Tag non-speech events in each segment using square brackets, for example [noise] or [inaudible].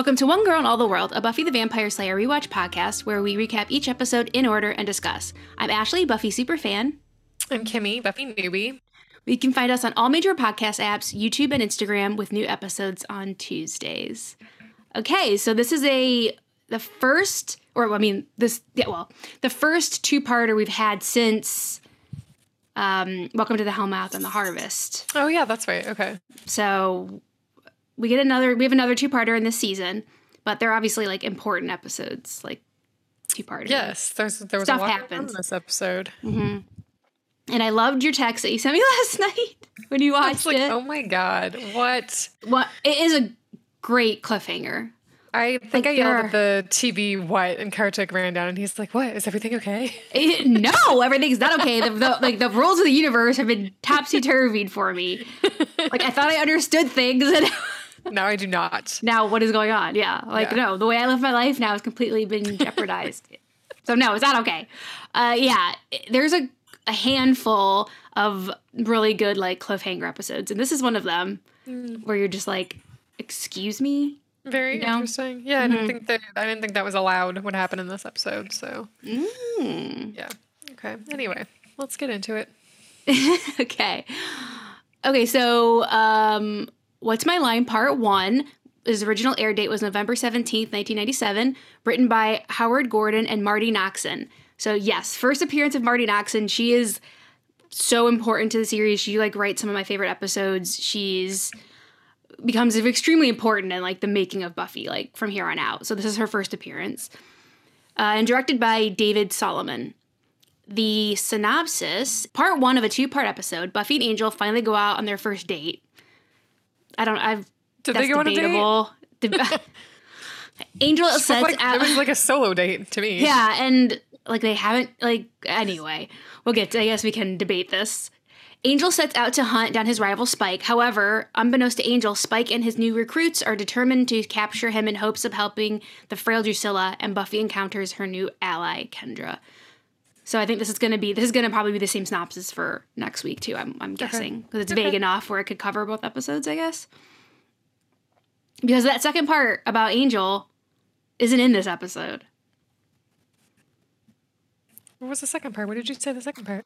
Welcome to One Girl in All the World, a Buffy the Vampire Slayer rewatch podcast where we recap each episode in order and discuss. I'm Ashley, Buffy superfan. I'm Kimmy, Buffy newbie. You can find us on all major podcast apps, YouTube, and Instagram with new episodes on Tuesdays. Okay, so this is a the first, or I mean, this yeah, well, the first two-parter we've had since um, Welcome to the Hellmouth and the Harvest. Oh yeah, that's right. Okay. So we get another we have another two-parter in this season, but they're obviously like important episodes, like two-parter. Yes, there's there was Stuff a lot happens. in this episode. Mm-hmm. And I loved your text that you sent me [laughs] last night when you watched like, it. oh my god, what? Well, it is a great cliffhanger. I think Like I yelled at the TV what, and Kartik ran down, and he's like, "What? Is everything okay?" It- [laughs] eh, no, everything's not okay. The, the, like the rules of the universe have been topsy turvied for me. Like I thought I understood things, and [laughs] [laughs] now I do not. now what is going on? Yeah, like Yeah. no, the way I live my life now has completely been [laughs] jeopardized. so no, it's not okay. Uh, yeah, there's a, a handful of really good like cliffhanger episodes, and this is one of them where you're just like, excuse me. Very No. interesting. Yeah, I didn't think that. I didn't think that was allowed. What happened in this episode? So Mm. yeah. Okay. Anyway, let's get into it. [laughs] okay. Okay, so um What's My Line Part 1 his original air date was November 17th, 1997, written by Howard Gordon and Marti Noxon. So yes, first appearance of Marti Noxon. She is so important to the series. She like writes some of my favorite episodes. She's becomes extremely important in like the making of Buffy like from here on out. So this is her first appearance. Uh, and directed by David Solomon. The synopsis part one of a two part episode Buffy and Angel finally go out on their first date. I don't, I've, Did they go on a date? debatable. [laughs] Angel It sets like, out. it was like a solo date to me. yeah, and like they haven't, like, anyway, we'll get to, I guess we can debate this. Angel sets out to hunt down his rival Spike. However, unbeknownst to Angel, Spike and his new recruits are determined to capture him in hopes of helping the frail Drusilla, and Buffy encounters her new ally, Kendra. So I think this is going to be this is going to probably be the same synopsis for next week too. I'm I'm guessing because it's vague enough where it could cover both episodes, I guess. Because that second part about Angel isn't in this episode. What was the second part? What did you say? The second part.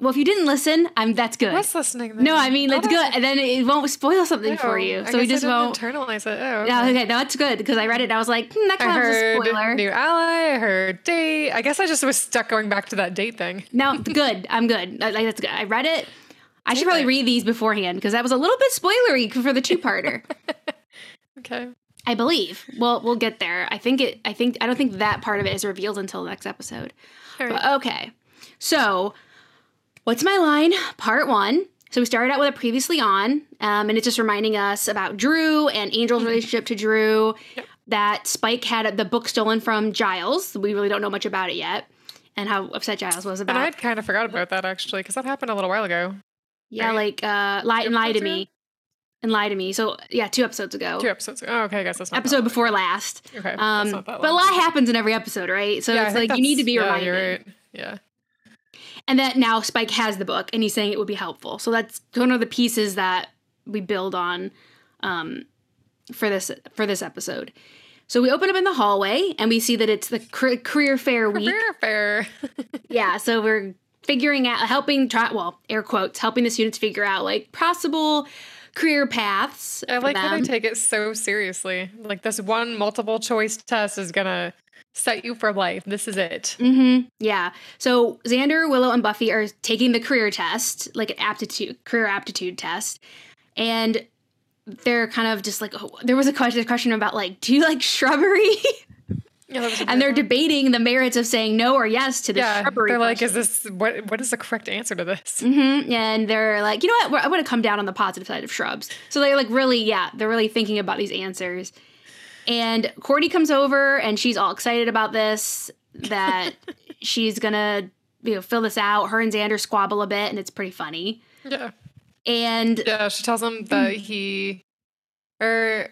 Well, if you didn't listen, I'm that's good. I was listening. Then. No, I mean Oh, that's- good, and then it won't spoil something for Oh, you. I So we just I won't. internalize it. Oh, Yeah, okay. okay, no, that's good because I read it. and I was like, hmm, that I kind of a heard spoiler. new ally. I heard date. I guess I just was stuck going back to that date thing. No, good. I'm good. I- Like that's good. I read it. I should Okay. probably read these beforehand because that was a little bit spoilery for the two-parter. [laughs] Okay. I believe. Well, we'll get there. I think it. I think. I don't think that part of it is revealed until the next episode. Right. But okay. So, what's my line? Part one. So we started out with a previously on, um, and it's just reminding us about Dru and Angel's relationship to Dru. That Spike had the book stolen from Giles. We really don't know much about it yet, and how upset Giles was and about. I'd kind of forgot about that actually because that happened a little while ago. yeah, right? like uh, lie Two and lie to episodes me, and lie to me. So yeah, two episodes ago, Two episodes. Ago. Oh, okay. I guess that's not episode before last. Okay. Um, that's not that but a lot happens in every episode, right? So Yeah, it's like you need to be yeah, reminded. Right. Yeah. And that now Spike has the book and he's saying it would be helpful. So that's one of the pieces that we build on um, for this for this episode. So we open up in the hallway and we see that it's the career fair week. Career fair. [laughs] Yeah, so we're figuring out helping try well, air quotes, helping the students figure out like possible career paths. I like how they take it so seriously. Like this one multiple choice test is gonna set you for life. This is it. Mm-hmm. Yeah. So Xander, Willow, and Buffy are taking the career test, like an aptitude, career aptitude test, and they're kind of just like, oh, there was a question, a question about like, do you like shrubbery? [laughs] Yeah, that was a [laughs] and they're one. debating the merits of saying no or yes to the yeah. shrubbery. They're like, question. is this what? What is the correct answer to this? hmm And they're like, you know what? We're, I want to come down on the positive side of shrubs. So they're like, really, yeah, they're really thinking about these answers. And Courtney comes over and she's all excited about this, that [laughs] she's gonna, you know, fill this out. Her and Xander squabble a bit, and it's pretty funny. Yeah. And Yeah. She tells him that he, or.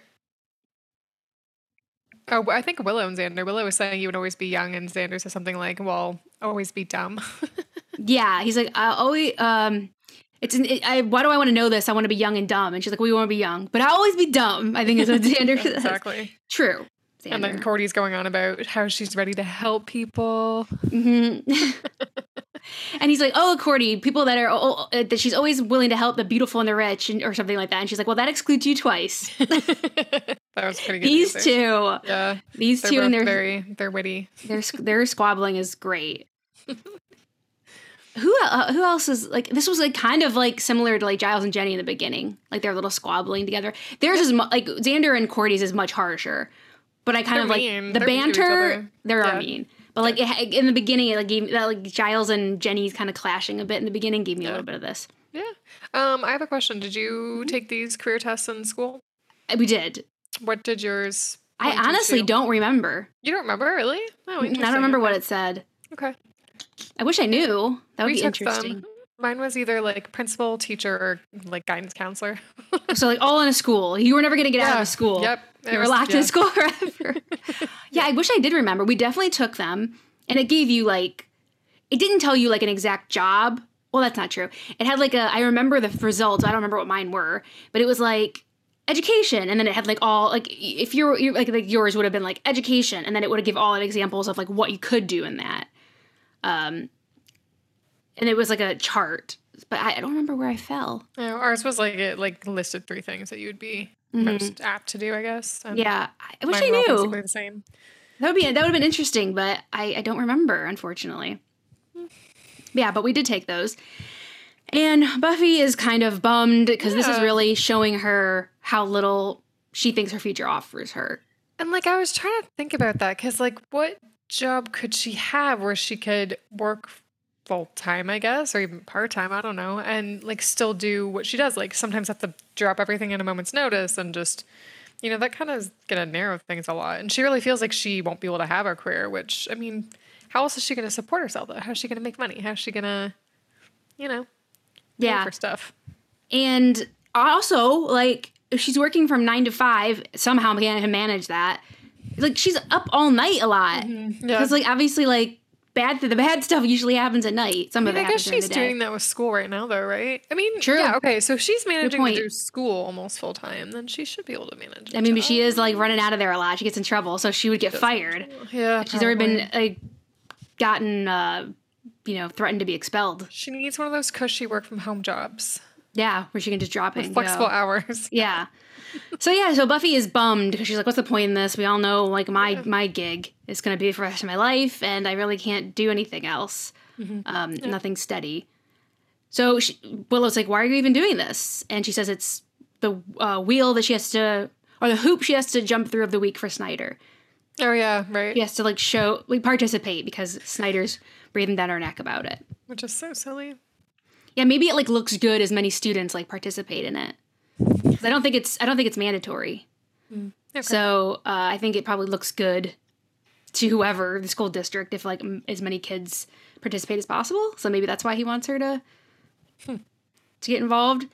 Oh, I think Willow and Xander. Willow was saying you would always be young, and Xander says something like, "Well, always be dumb." [laughs] yeah, he's like, I always, um, It's an, it, I, why do I want to know this? I want to be young and dumb. And she's like, we want to be young, but I'll always be dumb. I think is what [laughs] Xander says. exactly. True. And then Xander. Cordy's going on about how she's ready to help people. Mhm. [laughs] and he's like, "Oh, Cordy, people that are oh, that she's always willing to help the beautiful and the rich, and, or something like that." And she's like, "Well, that excludes you twice." [laughs] that was pretty good. These answer. two, Yeah. these two, and they're very they're witty. their their squabbling is great. Who uh, who else is like this was like kind of like similar to like Giles and Jenny in the beginning, like their little squabbling together. Theirs is mu- like Xander and Cordy's is much harsher, but I kind They're of like mean. the They're mean to each banter. They Yeah. are mean, but like it, in the beginning, it like gave that like Giles and Jenny's kind of clashing a bit in the beginning gave me a little bit of this. Yeah. Um, I have a question. Did Mm-hmm. you take these career tests in school? Uh, We did. What did yours? I honestly to? don't remember. You don't remember, really? Oh, I don't remember what it said. Okay. I wish I knew. That would We be interesting. them. Mine was either like principal, teacher, or like guidance counselor. [laughs] So like all in a school. You were never gonna get out of school. Yep. You were locked yeah. in school [laughs] forever. [laughs] yeah, I wish I did remember. We definitely took them, and it gave you like, it didn't tell you like an exact job. Well, that's not true. It had like a. I remember the results. I don't remember what mine were, but it was like education, and then it had like all like if you're, you're like like yours would have been like education, and then it would have give all examples of like what you could do in that. Um, and it was like a chart, but I, I don't remember where I fell. Yeah, ours was like it like listed three things that you would be most apt to do, I guess. and Yeah, I wish I knew. the same. That would be that would have been interesting, but I, I don't remember, unfortunately. Yeah, but we did take those. And Buffy is kind of bummed because this is really showing her how little she thinks her future offers her. And like I was trying to think about that because like what job could she have where she could work full time, I guess, or even part time, I don't know, and like still do what she does. Like sometimes have to drop everything in a moment's notice and just you know, that kind of is gonna narrow things a lot. And she really feels like she won't be able to have a career, which I mean, how else is she gonna support herself though? How's she gonna make money? How's she gonna you know, Yeah. for stuff? And also, like, if she's working from nine to five, somehow can manage that. Like, she's up all night a lot. Yeah. Because, like, obviously, like, bad the bad stuff usually happens at night. Some I of mean, it I guess she's the day. doing that with school right now, though, right? I mean, True. Yeah, okay. So she's managing point. to do school almost full time, then she should be able to manage. I mean, but she is like running out of there a lot. She gets in trouble, so she would get fired. Yeah, She's already been like gotten, uh, you know, threatened to be expelled. She needs one of those cushy work from home jobs, Yeah, where she can just drop it. and flexible go. [laughs] hours. Yeah. So yeah, so Buffy is bummed because she's like, "What's the point in this? We all know like my my gig is going to be for the rest of my life, and I really can't do anything else. Um, Nothing steady." So she, Willow's like, "Why are you even doing this?" And she says it's the uh, wheel that she has to, or the hoop she has to jump through of the week for Snyder. Oh yeah, right. She has to like show, like participate because Snyder's breathing down her neck about it. Which is so silly. Yeah, maybe it like looks good as many students like participate in it. 'Cause I don't think it's I don't think it's mandatory. Okay. So uh, I think it probably looks good to whoever the school district if like m- as many kids participate as possible. So maybe that's why he wants her to Hmm. to get involved.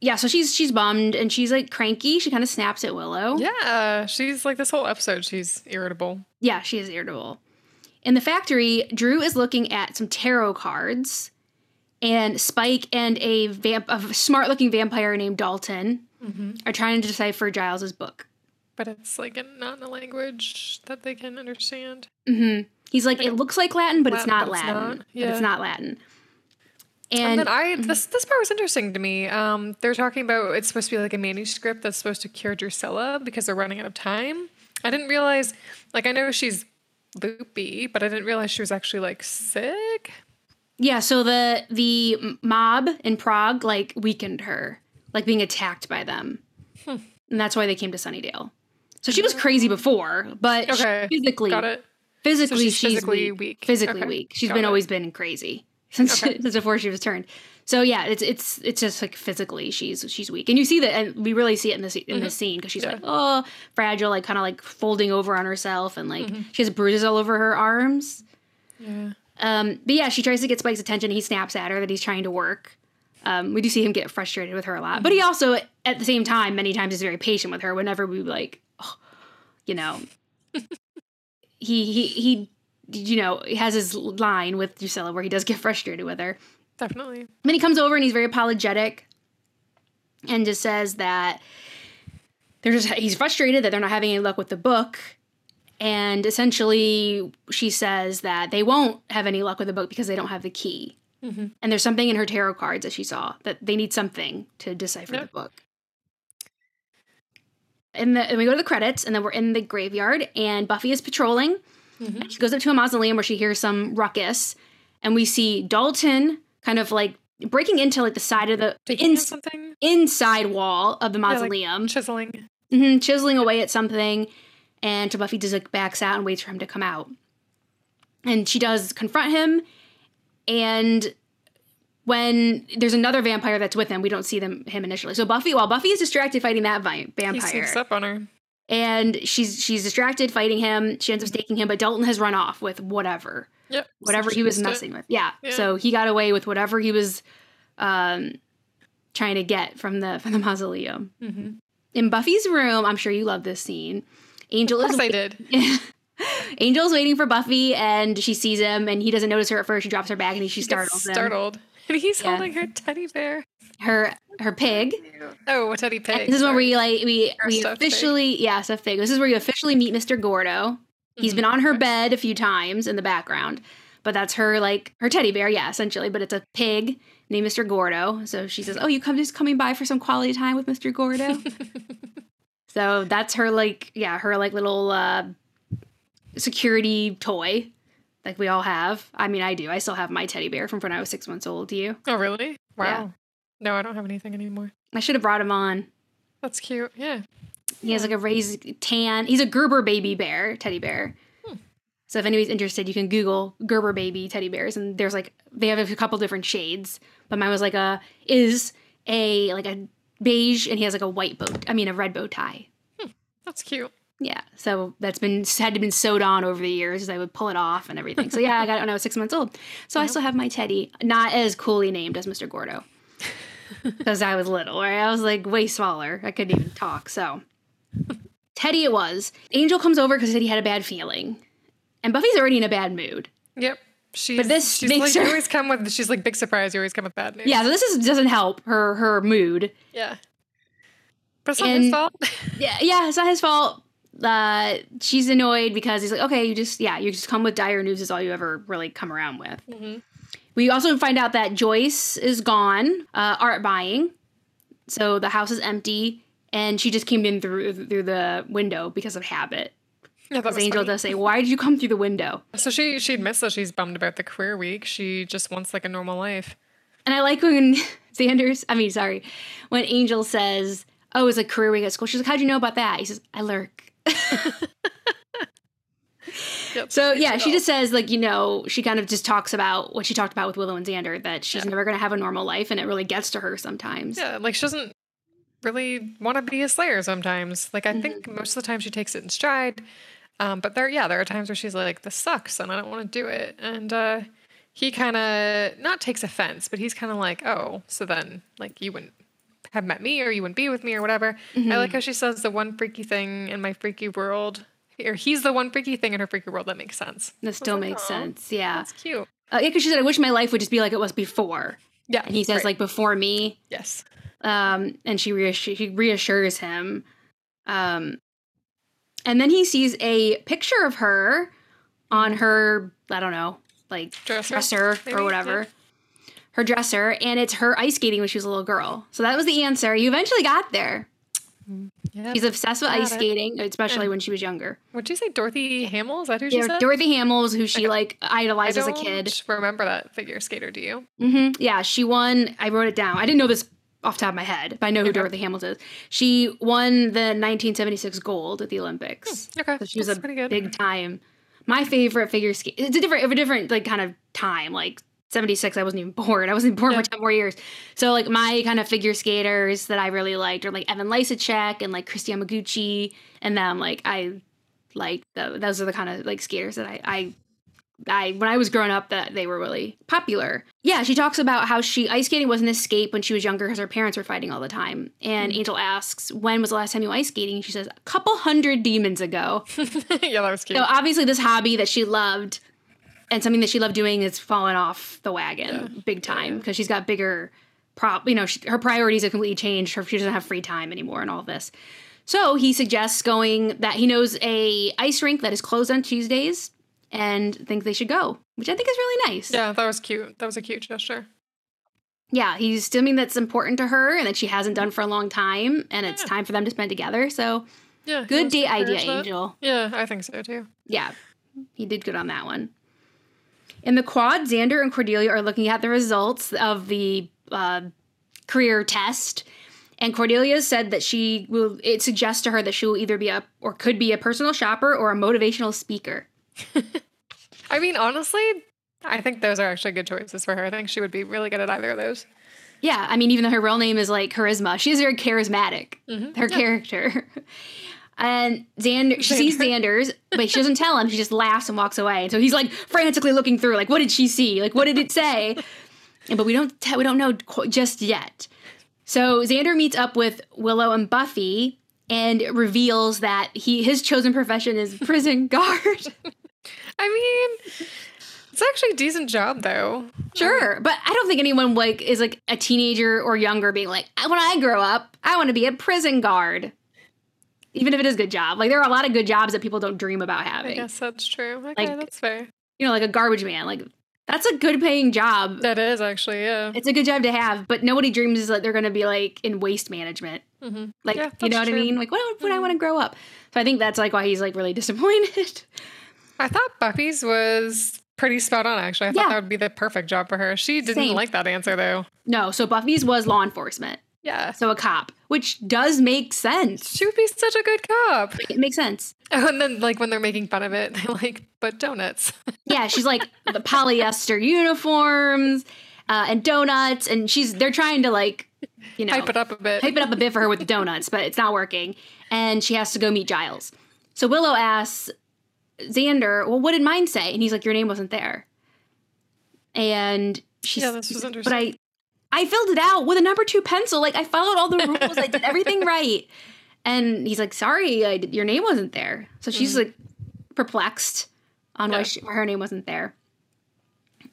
Yeah, so she's she's bummed and she's like cranky. She kind of snaps at Willow. Yeah, she's like this whole episode. She's irritable. Yeah, she is irritable. In the factory, Dru is looking at some tarot cards, and Spike and a vamp, a smart-looking vampire named Dalton are trying to decipher Giles's book. But it's like in, not in a language that they can understand. hmm He's like, it looks like Latin, but it's not but it's Latin. not. But Yeah. it's not Latin. And, And, then I this this part was interesting to me. Um, they're talking about it's supposed to be like a manuscript that's supposed to cure Drusilla because they're running out of time. I didn't realize, like, I know she's loopy, but I didn't realize she was actually like sick. Yeah, so the the mob in Prague like weakened her, like being attacked by them, Hmm. and that's why they came to Sunnydale. So she was crazy before, but Okay, physically got it. Physically, she's she's, physically weak. weak. Physically Okay, weak. She's got been it. always been crazy [laughs] since, Okay. since before she was turned. So yeah, it's it's it's just like physically she's she's weak, and you see that, and we really see it in this in this scene because she's Mm-hmm. Yeah. like oh fragile, like kind of like folding over on herself, and like Mm-hmm. she has bruises all over her arms. Yeah. Um, but yeah, she tries to get Spike's attention. He snaps at her that he's trying to work. Um, we do see him get frustrated with her a lot, but he also, at the same time, many times is very patient with her. Whenever we like, oh, you know, [laughs] he he he, you know, has his line with Drusilla where he does get frustrated with her. Definitely. then he comes over and he's very apologetic and just says that they're just he's frustrated that they're not having any luck with the book. And essentially, she says that they won't have any luck with the book because they don't have the key. Mm-hmm. And there's something in her tarot cards that she saw that they need something to decipher Yep. the book. And, the, and we go to the credits, and then we're in the graveyard, and Buffy is patrolling. Mhm. And she goes up to a mausoleum where she hears some ruckus, and we see Dalton kind of like breaking into like the side of the in, something, inside wall of the like, mausoleum, chiseling. hmm chiseling away at something. And so Buffy just like backs out and waits for him to come out. And she does confront him. And when there's another vampire that's with him, we don't see them him initially. So Buffy, while Buffy is distracted fighting that vi- He vampire, sneaks up on her. and she's she's distracted fighting him. She ends up staking him, but Dalton has run off with whatever, Yep. whatever So he was missed it. messing with. Yeah. Yeah. So he got away with whatever he was um, trying to get from the from the mausoleum. Mhm. In Buffy's room, I'm sure you love this scene. Angel Of is course I did. [laughs] Angel's waiting for Buffy, and she sees him, and he doesn't notice her at first. She drops her bag, and he, she startles him. startled. And he's Yeah. holding her teddy bear. Her her pig. Oh, a teddy And pig. this is where we like we Or we stuffed pig. officially yeah stuffed pig. This is where you officially meet Mr. Gordo. He's Mhm. been on her bed a few times in the background, but that's her like her teddy bear, yeah, essentially. But it's a pig named Mr. Gordo. So she says, "Oh, you come just coming by for some quality time with Mr. Gordo." [laughs] so that's her like yeah her like little uh, security toy, like we all have. I mean, I do. I still have my teddy bear from when I was six months old. Do you? Oh, really? Wow. Yeah. No, I don't have anything anymore. I should have brought him on. That's cute. Yeah. He has like a raised tan. He's a Gerber baby bear, teddy bear. Hmm. So if anybody's interested, you can Google Gerber baby teddy bears, and there's like they have a couple different shades. But mine was like a is a like a beige, and he has like a white bow. I mean a red bow tie. Hmm, that's cute. Yeah. So that's been had to been sewed on over the years. as I would pull it off and everything. So yeah, I got it when I was six months old. So I Wow. still have my teddy, not as coolly named as Mr. Gordo. [laughs] Because I was little, right? I was like way smaller. I couldn't even talk. So [laughs] Teddy it was. Angel comes over because he said he had a bad feeling. And Buffy's already in a bad mood. Yep. She's, this she's makes like, her- you always come with, she's like, big surprise. You always come with bad news. Yeah, so this is, doesn't help her her mood. Yeah. But it's not And- his fault. [laughs] Yeah, yeah, it's not his fault. Uh, she's annoyed because he's like, okay, you just yeah, you just come with dire news is all you ever really come around with. Mhm. We also find out that Joyce is gone, uh, art buying, so the house is empty, and she just came in through through the window because of habit. Yeah, that Because was Angel funny. does say, "Why did you come through the window?" So she she admits that she's bummed about the career week. She just wants like a normal life. And I like when [laughs] Sanders, I mean, sorry, when Angel says, "Oh, it's a career week at school," she's like, "How'd you know about that?" He says, "I lurk." [laughs] Yep. So yeah, she just says like you know she kind of just talks about what she talked about with Willow and Xander that she's Yeah. never going to have a normal life and it really gets to her sometimes. Yeah, like she doesn't really want to be a slayer sometimes. Like I think Mm-hmm. most of the time she takes it in stride. Um, but there, yeah, there are times where she's like, "This sucks," and I don't want to do it. And uh, he kind of not takes offense, but he's kind of like, "Oh, so then like you wouldn't have met me, or you wouldn't be with me, or whatever." Mm-hmm. I like how she says, "The one freaky thing in my freaky world." Or he's the one freaky thing in her freaky world that makes sense. That still like, makes sense. Yeah, That's cute. uh, yeah. Because she said, "I wish my life would just be like it was before," Yeah. and he says right. like before me. yes. um, and she, reassure, she reassures him. Um, and then he sees a picture of her on her, I don't know, like Dresser, dresser maybe? or whatever. Her dresser, and it's her ice skating when she was a little girl. So that was the answer. You eventually got there. Yeah. She's obsessed with Got ice it. skating, especially when she was younger. Would you say Dorothy Hamill? Is that who she Yeah, said? Dorothy Hamill's, who she Okay. like idolized as a kid. remember that figure skater. Do you? hmm Yeah, she won. I wrote it down. I didn't know this off the top of my head, but I know who Okay. Dorothy Hamilton is. She won the 1976 gold at the Olympics. Hmm, okay, So she was that's a pretty good. big time. My favorite figure skate. It's a different, a different like kind of time. Like 76, I wasn't even [laughs] born. I wasn't born Yeah. for 10 more years. So like my kind of figure skaters that I really liked are like Evan Lysacek and like Kristi Yamaguchi and them. Like I like the, those are the kind of like skaters that I, I I when I was growing up that they were really popular. Yeah, she talks about how she ice skating was an escape when she was younger because her parents were fighting all the time. And mm. Angel asks, "When was the last time you ice skating?" She says, "A couple hundred demons ago." [laughs] yeah, that was cute. So obviously, this hobby that she loved and something that she loved doing is fallen off the wagon big time because she's got bigger prop. You know, she, her priorities have completely changed. Her she doesn't have free time anymore, and all this. So he suggests going that he knows a ice rink that is closed on Tuesdays and think they should go, which I think is really nice. Yeah, that was cute. That was a cute gesture. Yeah, he's something that's important to her and that she hasn't done for a long time, and it's Yeah. time for them to spend together. So Yeah. good date idea, that. Angel. Yeah, I think so too. Yeah, he did good on that one. In the quad, Xander and Cordelia are looking at the results of the uh, career test. And Cordelia said that she will, it suggests to her that she will either be a, or could be a personal shopper or a motivational speaker. [laughs] I mean, honestly, I think those are actually good choices for her. I think she would be really good at either of those. Yeah, I mean, even though her real name is like Charisma, she is very charismatic, Mhm. her Yeah. character. [laughs] And Xander, she sees Xander's, but she doesn't tell him. She just laughs and walks away. And so he's like frantically looking through, like, what did she see? Like, what did it say? But we don't, te- we don't know just yet. So Xander meets up with Willow and Buffy and reveals that he his chosen profession is prison [laughs] guard. I mean, it's actually a decent job though. Sure, but I don't think anyone like is like a teenager or younger being like, when I grow up, I want to be a prison guard. Even if it is a good job, like there are a lot of good jobs that people don't dream about I having. guess that's true. Okay, Like- that's fair. You know, like a garbage man. Like that's a good paying job. That is actually, yeah. It's a good job to have, but nobody dreams that they're going to be like in waste management. hmm Like, Yeah, you know what I mean? Like, what would I Mhm. want to grow up? So I think that's like why he's like really [laughs] disappointed. I thought Buffy's was pretty spot on, actually. I thought Yeah. that would be the perfect job for her. She didn't Same. like that answer, though. no, so Buffy's was law enforcement, Yeah. so a cop, which does make sense. She would be such a good cop. It makes sense. Oh, [laughs] and then, like, when they're making fun of it, [laughs] they're like, but donuts. [laughs] Yeah, she's like the polyester uniforms uh, and donuts, and she's they're trying to like, you know, Hype it up a bit. hype it up a bit for her with the donuts, but it's not working, and she has to go meet Giles. So Willow asks Xander, "Well, what did mine say?" And he's like, "Your name wasn't there." And she's, Yeah, this was but interesting. I, I filled it out with a number two pencil. Like I followed all the [laughs] rules. I did everything right. And he's like, "Sorry, I, your name wasn't there." So she's mm-hmm. like perplexed on why, she, why her name wasn't there.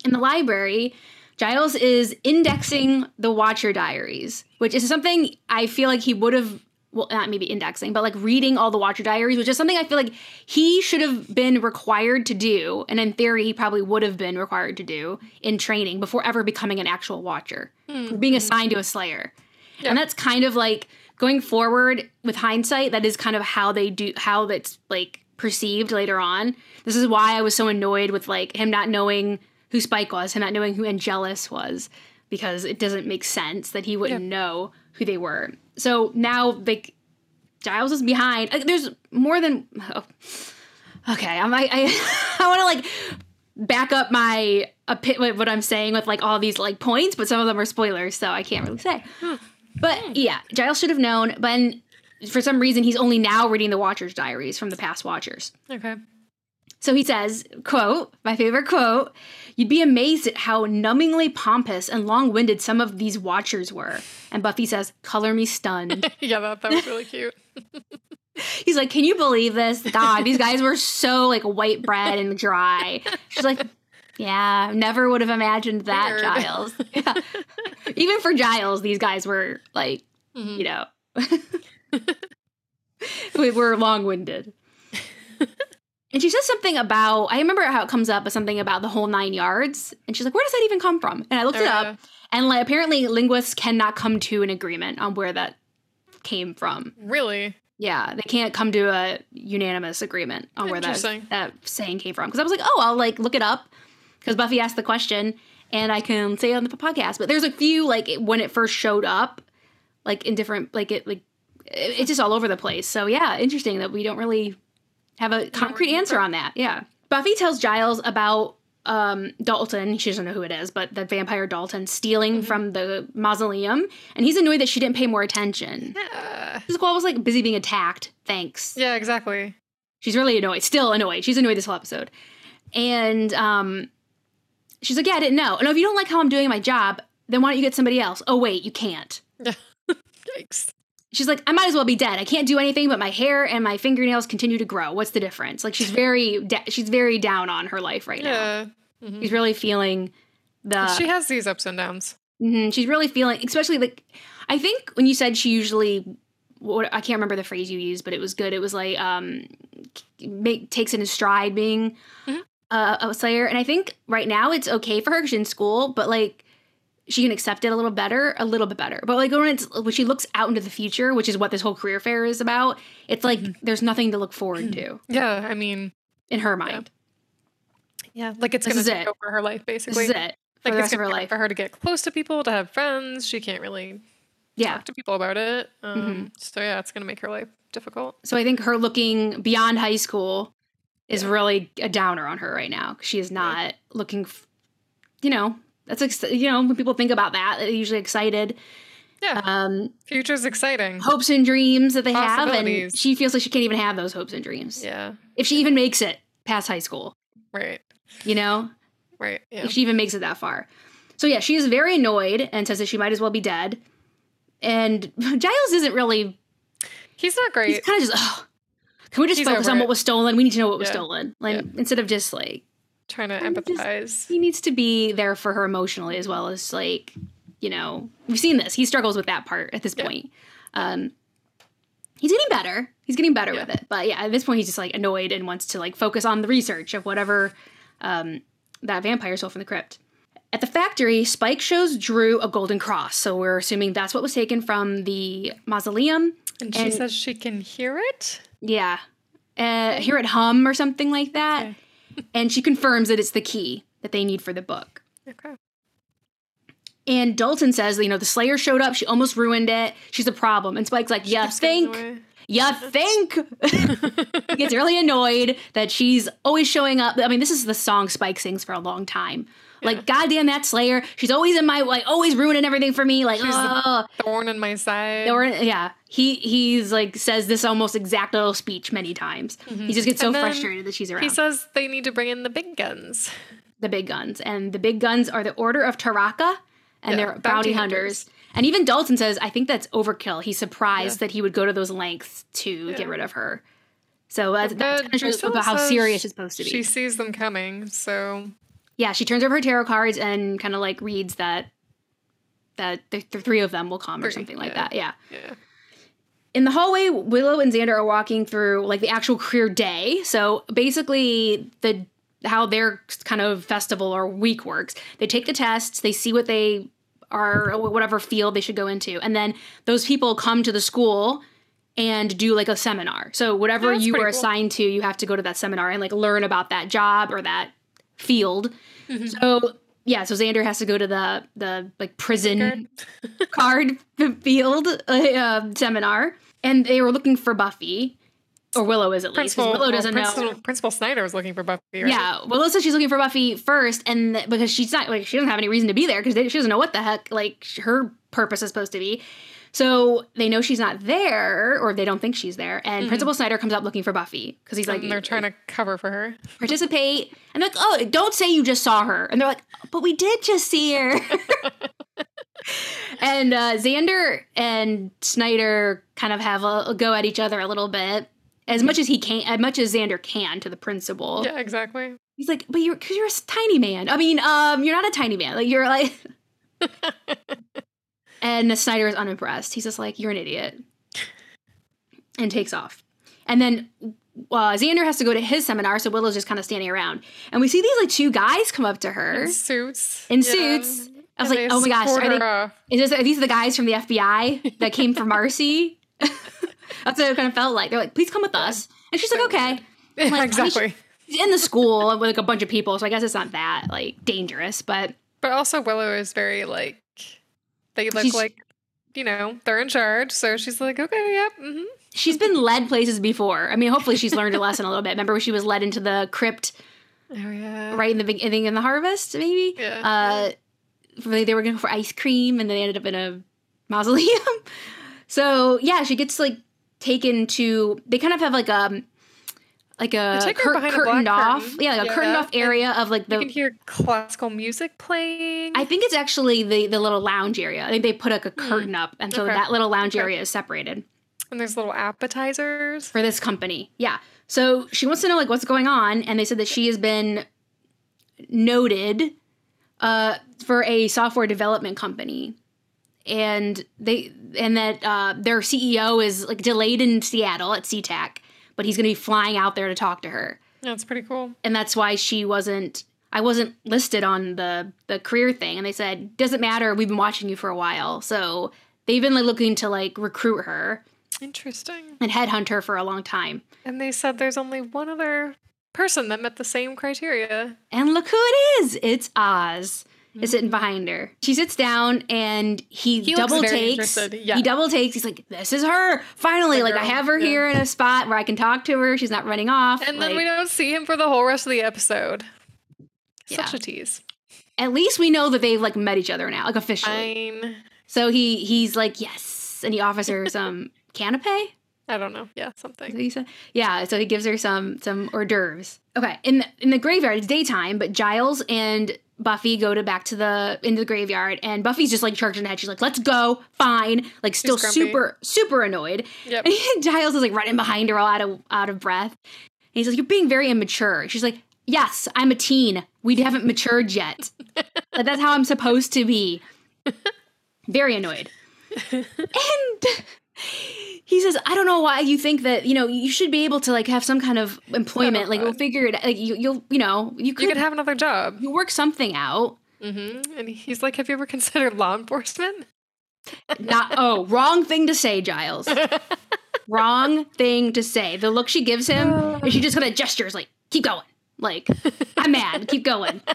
In the library, Giles is indexing the Watcher diaries, which is something I feel like he would have. Well, not maybe indexing, but like reading all the Watcher diaries, which is something I feel like he should have been required to do. And in theory, he probably would have been required to do in training before ever becoming an actual Watcher, Hmm. being assigned to a Slayer. Yeah. And that's kind of like going forward with hindsight, that is kind of how they do, how that's like perceived later on. This is why I was so annoyed with like him not knowing who Spike was, him not knowing who Angelus was, because it doesn't make sense that he wouldn't know who they were. So now, like, Giles is behind. There's more than. Oh. Okay, I'm. I I, [laughs] I want to like back up my what I'm saying with like all these like points, but some of them are spoilers, so I can't really say. Hmm. But yeah, Giles should have known, but for some reason he's only now reading the Watcher's diaries from the past Watchers. okay. So he says, quote, my favorite quote, you'd be amazed at how numbingly pompous and long-winded some of these watchers were. And Buffy says, color me stunned. [laughs] Yeah, that, that was really cute. [laughs] He's like, can you believe this? God, these guys were so like white bread and dry. She's like, yeah, never would have imagined that, Weird. Giles. [laughs] Yeah. Even for Giles, these guys were like, Mhm. you know, we were long winded. And she says something about, I remember how it comes up as something about the whole nine yards. And she's like, where does that even come from? And I looked it up. yeah. And like, apparently, linguists cannot come to an agreement on where that came from. Really? Yeah, they can't come to a unanimous agreement on where that, that saying came from. Because I was like, oh, I'll like look it up. Because Buffy asked the question, and I can say it on the podcast. But there's a few like when it first showed up, like in different like it like it's just all over the place. So yeah, interesting that we don't really have a concrete answer on that. Yeah, Buffy tells Giles about um Dalton. She doesn't know who it is, but the vampire Dalton stealing from the mausoleum, and he's annoyed that she didn't pay more attention. Yeah. Girl was like busy being attacked. Thanks. Yeah, exactly. She's really annoyed. Still annoyed. She's annoyed this whole episode. And um she's like, Yeah, I didn't know. No, if you don't like how I'm doing my job, then why don't you get somebody else? Oh wait, you can't. [laughs] Yikes. She's like, I might as well be dead. I can't do anything, but my hair and my fingernails continue to grow. What's the difference? Like she's very, da- she's very down on her life right now. Yeah. Mhm. She's really feeling the. she has these ups and downs. Mhm, she's really feeling, especially like. I think when you said she usually, what I can't remember the phrase you used, but it was good. It was like um, make takes it in stride being Mhm. uh, a slayer, and I think right now it's okay for her 'cause she's in school, but like she can accept it a little better, a little bit better. But like when it's when she looks out into the future, which is what this whole career fair is about, it's like Mhm. there's nothing to look forward to [clears throat] Yeah, I mean, in her mind. yeah, like it's gonna is take it. over her life basically. This is it for Like the it's rest of her life. for her to get close to people, to have friends. She can't really Yeah. talk to people about it. Um, Mhm. So yeah, it's gonna make her life difficult. So I think her looking beyond high school is Yeah. really a downer on her right now. She is not looking, f- you know, that's ex- you know when people think about that, they're usually excited, Yeah, um, future's exciting. hopes and dreams that they have, and she feels like she can't even have those hopes and dreams Yeah, if she even makes it past high school. right, You know, right. Yeah, if she even makes it that far. So yeah, she is very annoyed and says that she might as well be dead. And [laughs] Giles isn't really he's not great. he's kind of just oh, can we just He's focus on what was stolen we need to know what was Yeah. stolen like Yeah. instead of just like Trying to I'm just- empathize. he needs to be there for her emotionally as well as like you know we've seen this he struggles with that part at this Yeah. point um he's getting better he's getting better Yeah. with it but yeah at this point he's just like annoyed and wants to like focus on the research of whatever um that vampire stole from the crypt at the factory spike shows Dru a golden cross so we're assuming that's what was taken from the mausoleum And she and- says she can hear it. yeah. Uh, hear it hum or something like that. Okay. And she confirms that it's the key that they need for the book. Okay. And Dalton says, you know, the Slayer showed up. She almost ruined it. She's a problem. And Spike's like, you think? You think? [laughs] he gets really annoyed that she's always showing up. I mean, this is the song Spike sings for a long time. Yeah. Like, goddamn that Slayer. She's always in my, like, always ruining everything for me. Like, She's oh. Thorn in my side. Or yeah, he he's like says this almost exact little speech many times. He just gets so And frustrated that she's around. He says they need to bring in the big guns. the big guns, and the big guns are the Order of Taraka, and Yeah, they're bounty bounty hunters. hunters. And even Dalton says, I think that's overkill. He's surprised that he would go to those lengths to Yeah. get rid of her. So uh, that's But kind of about how serious it's supposed to be. She sees them coming, so yeah, she turns over her tarot cards and kind of like reads that that the, the three of them will come or something like yeah. that. Yeah. yeah. in the hallway willow and xander are walking through like the actual career day so basically the how their kind of festival or week works they take the tests they see what they are whatever field they should go into and then those people come to the school and do like a seminar so whatever you were cool. assigned to you have to go to that seminar and like learn about that job or that field Mhm. so yeah so xander has to go to the the like prison card [laughs] field uh, seminar, and they were looking for Buffy, or Willow is at least. Principal Willow doesn't Principal, know. Principal Snyder is looking for Buffy. Right? Yeah, Willow says she's looking for Buffy first, and th- because she's not like she doesn't have any reason to be there because she doesn't know what the heck like her purpose is supposed to be. So they know she's not there, or they don't think she's there. And Mhm. Principal Snyder comes up looking for Buffy because he's like, and they're trying to cover for her. participate. And they're like, oh, don't say you just saw her. And they're like, but we did just see her. [laughs] and uh, Xander and Snyder kind of have a, a go at each other a little bit, as much as he can, as much as Xander can to the principal. Yeah, exactly. He's like, but you're because you're a tiny man. I mean, um, you're not a tiny man. Like you're like. [laughs] and Snyder is unimpressed. He's just like, you're an idiot, and takes off. And then uh, Xander has to go to his seminar, so Willow's just kind of standing around. And we see these like two guys come up to her. In suits. In Yeah. suits. I was And like, oh my gosh, are they- Is this, are these the guys from the FBI [laughs] that came for Marcy? [laughs] That's what it kind of felt like. They're like, please come with us. And she's like, okay. Yeah, Like, exactly. In the school with like a bunch of people, so I guess it's not that like dangerous, but But also Willow is very like they look She's- like you know they're in charge, so she's like, okay, yep, hmm she's been led places before. I mean, hopefully she's learned a lesson a little bit. Remember when she was led into the crypt oh yeah, right in the beginning in the harvest, maybe? Yeah, Uh, they they were going for ice cream, and then they ended up in a mausoleum. [laughs] so yeah, she gets like taken to. They kind of have like a like a cur- a curtained black off, curtain. yeah, like a Yeah, curtained off and area of like the. you can hear classical music playing. I think it's actually the the little lounge area. I think they put like a curtain up, and so Hmm. Okay. that little lounge Okay. area is separated. and there's little appetizers. for this company. Yeah. So she wants to know like what's going on, and they said that she has been noted uh, for a software development company, and they and that uh, their CEO is like delayed in Seattle at SeaTac, but he's going to be flying out there to talk to her, That's pretty cool. and that's why she wasn't. I wasn't listed on the the career thing, and they said doesn't matter. We've been watching you for a while, so they've been like looking to like recruit her Interesting. and headhunt her for a long time. And they said there's only one other person that met the same criteria. And look who it is! It's Oz. Is sitting mm-hmm. behind her. She sits down and he, He double takes. yeah. He double takes. He's like, "This is her. Finally, The like I have her yeah. here in a spot where I can talk to her. She's not running off." And then we don't see him for the whole rest of the episode. Such a tease. at least we know that they've like met each other now, like officially. Fine. So he he's like, "Yes," and he offers her some [laughs] canapé. I don't know. Yeah, something. you said? Yeah, so he gives her some some hors d'oeuvres. Okay, in the, in the graveyard, it's daytime, but Giles and Buffy go to back to the into the graveyard, and Buffy's just like charging ahead. She's like, "Let's go!" Fine, like still super super annoyed. Yep. [laughs] And Giles is like running behind her, all out of out of breath. And he's like, "You're being very immature." She's like, "Yes, I'm a teen. We haven't matured yet. [laughs] Like, that's how I'm supposed to be." Very annoyed. [laughs] and he says, "I don't know why you think that you know you should be able to like have some kind of employment. Like we'll figure it. Like you, you'll you know you could, You could have another job. you work something out. hmm And he's like, Have you ever considered law enforcement? Not oh, wrong thing to say, Giles. [laughs] wrong thing to say. The look she gives him, [sighs] and she just kind of gestures like, "Keep going." Like I'm mad. Keep going. [laughs]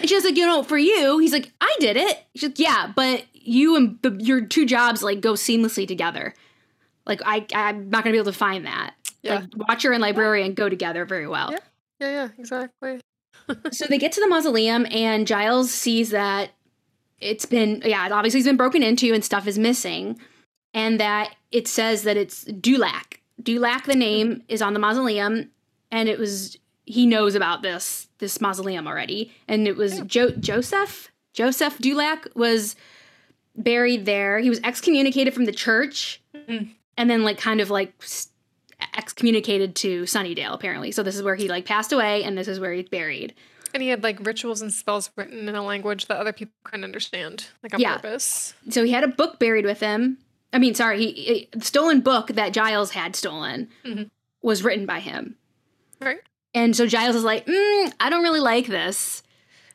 And she's like, you know, for you, he's like, I did it. She's like, yeah, but you and the, your two jobs like go seamlessly together. Like I, I'm not gonna be able to find that. Yeah. Like watcher and librarian go together very well. Yeah. Yeah, yeah, exactly. [laughs] so they get to the mausoleum and Giles sees that it's been yeah, it obviously has been broken into and stuff is missing. And that it says that it's Dulac. Dulac, the name, is on the mausoleum, and it was he knows about this this mausoleum already. And it was jo- Joseph Joseph Dulac was buried there. He was excommunicated from the church, Mhm. and then like kind of like excommunicated to Sunnydale apparently. So this is where he like passed away, and this is where he's buried. And he had like rituals and spells written in a language that other people couldn't understand, like on Yeah. purpose. so he had a book buried with him. I mean, sorry, he a stolen book that Giles had stolen Mhm. was written by him. Right? And so Giles is like, mm, I don't really like this.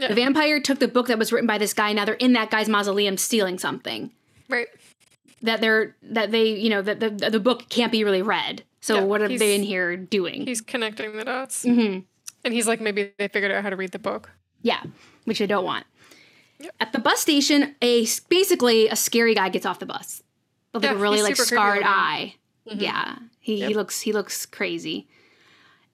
Yeah. The vampire took the book that was written by this guy. Now they're in that guy's mausoleum stealing something Right. that they're that they you know that the the book can't be really read. So Yeah, what are they in here doing? He's connecting the dots. hmm And he's like, maybe they figured out how to read the book. Yeah, which I don't want. Yep. At the bus station, a basically a scary guy gets off the bus with like Yeah, a really like scarred eye. Mhm. Yeah, he, he looks he looks crazy.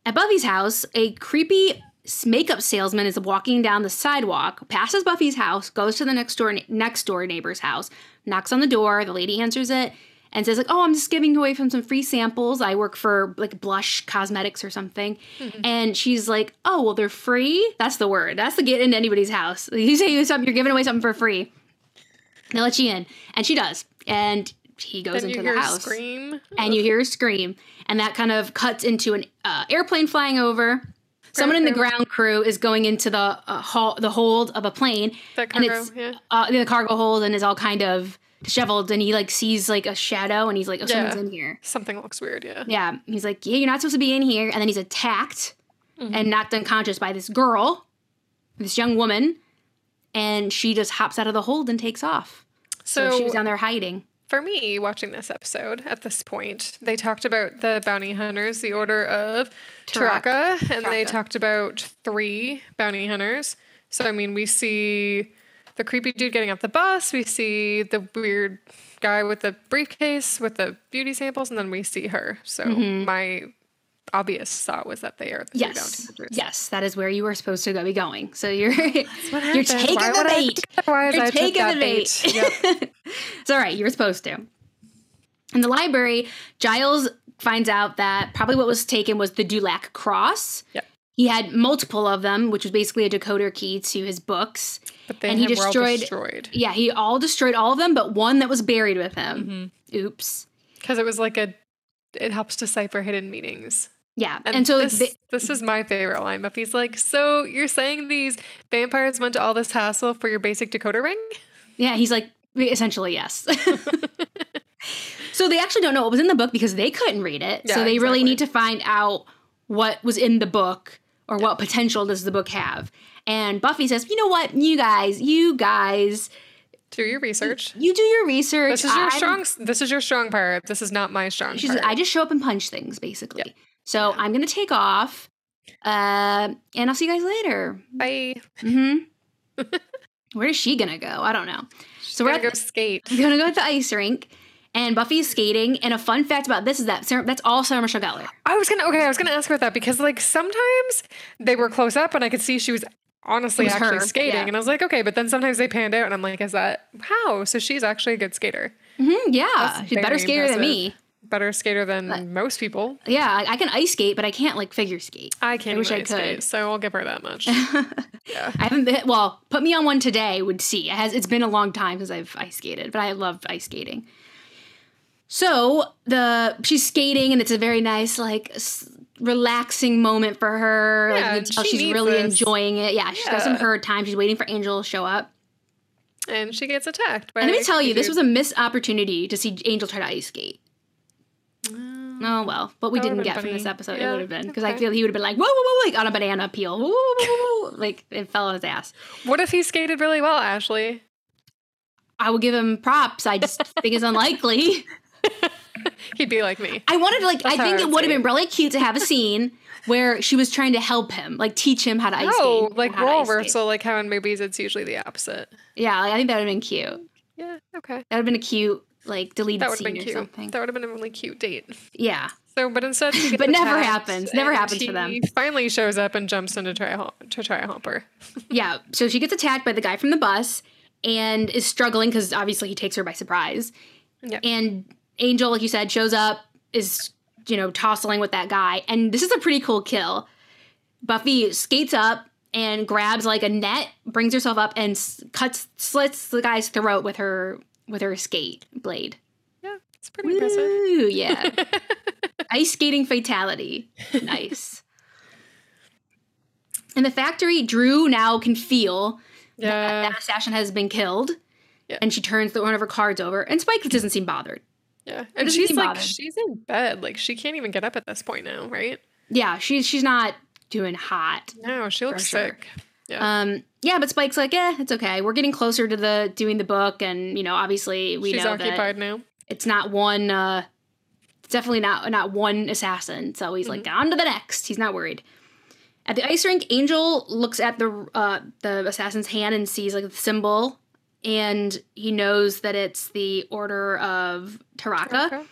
At Buffy's house, a creepy makeup salesman is walking down the sidewalk, passes Buffy's house, goes to the next door next door neighbor's house, knocks on the door. The lady answers it and says like, "Oh, I'm just giving away from some free samples. I work for like Blush Cosmetics or something." And she's like, "Oh, well, they're free. That's the word. That's the get into anybody's house. [laughs] You say you something, you're giving away something for free. They let you in, and she does, and he goes Then into you the hear a house scream. and you hear a scream, and that kind of cuts into an uh, airplane flying over. Someone in the ground crew is going into the uh, hall, the hold of a plane, that and it's yeah. uh, the cargo hold, and is all kind of disheveled, and he like sees like a shadow, and he's like, "Oh, someone's in here." Something looks weird, yeah. Yeah, he's like, "Yeah, you're not supposed to be in here," and then he's attacked Mm-hmm. and knocked unconscious by this girl, this young woman, and she just hops out of the hold and takes off. So, So, she was down there hiding. For me, watching this episode at this point, they talked about the bounty hunters, the Order of Tarak. Taraka, and they talked about three bounty hunters. So, I mean, we see the creepy dude getting off the bus, we see the weird guy with the briefcase with the beauty samples, and then we see her. So, mm-hmm. my obvious thought was that they are the Yes, yes, that is where you were supposed to go be going. So you're [laughs] you're taking Why the bait. otherwise? You're I taking the bait. Yep. [laughs] it's all right. You were supposed to. In the library, Giles finds out that probably what was taken was the Dulac cross. Yep. He had multiple of them, which was basically a decoder key to his books. But they And he destroyed- destroyed. Yeah, he all destroyed all of them, but one that was buried with him. Mm-hmm. Oops. Because it was like a, it helps decipher hidden meanings. Yeah, and, And, so this, they, this is my favorite line. Buffy's like, so you're saying these vampires went to all this hassle for your basic decoder ring? yeah, he's like essentially yes. so they actually don't know what was in the book because they couldn't read it. so Yeah, they really need to find out what was in the book or what potential does the book have. And Buffy says, "You know what? You guys, you guys, Do your research. you do your research. This is your I- strong. This is your strong part. This is not my strong She's part. I just show up and punch things, basically. So I'm gonna take off, uh, and I'll see you guys later. Bye. hmm [laughs] Where is she gonna go? I don't know. So we're going to at go skate. We're gonna go to the ice rink, and Buffy's skating. And a fun fact about this is that Sarah, that's all Sarah Michelle Gellar. I was gonna. Okay, I was gonna ask her about that because like sometimes they were close up and I could see she was honestly was actually her, skating, yeah. and I was like, okay, but then sometimes they panned out and I'm like, is that how? So she's actually a good skater. hmm yeah, That's she's better skater than me. Better skater than most people. Yeah, I, I can ice skate, but I can't like figure skate. I can't I wish I ice skate, so I'll give her that much. [laughs] Yeah. I haven't been well. Put me on one today. Would see. It has. It's been a long time since I've ice skated, but I love ice skating. So the she's skating, and it's a very nice like. s- relaxing moment for her like Yeah, tell she she's really this. enjoying it yeah she's got some her time she's waiting for angel to show up And she gets attacked. By and let me tell you this was a missed opportunity to see angel try to ice skate Oh well, but we didn't get been from this funny. episode. It would have been because I okay. feel he would have been like whoa, whoa, whoa, like on a banana peel, whoa, whoa, whoa, like it fell on his ass. What if he skated really well, Ashley? I will give him props. I just think it's unlikely. [laughs] He'd be like me. I wanted to like. That's I think it would have been really cute to have a scene where she was trying to help him, like teach him how to ice Oh, skate. like role reversal, like how in movies it's usually the opposite. Yeah, like, I think that would have been cute. Yeah, okay. That would have been a cute like deleted That would have scene been or cute. something. That would have been a really cute date. yeah, So, but instead, she [laughs] gets But never happens. Never happens for them. he Finally, shows up and jumps in to try to try to help her. [laughs] yeah. So she gets attacked by the guy from the bus and is struggling because obviously he takes her by surprise. Yeah. And Angel, like you said, shows up, is, you know, tossling with that guy. And this is a pretty cool kill. Buffy skates up and grabs like a net, brings herself up and s- cuts, slits the guy's throat with her with her skate blade. Yeah, it's pretty impressive. Ooh, [laughs] yeah. Ice skating fatality. Nice. In the factory, Dru now can feel Yeah, that assassin has been killed. Yeah. And she turns the, one of her cards over, and Spike doesn't seem bothered. yeah, and she's like, bothered. she's in bed, like she can't even get up at this point now, right? Yeah, she's she's not doing hot. No, she looks sure. sick. Yeah, Um, yeah, but Spike's like, eh, it's okay. We're getting closer to the doing the book, and you know, obviously, we she's know that now. it's not one. Uh, it's definitely not not one assassin. So he's like, on to the next. He's not worried. At the ice rink, Angel looks at the uh, the assassin's hand and sees like the symbol, and he knows that it's the Order of Taraka. Okay.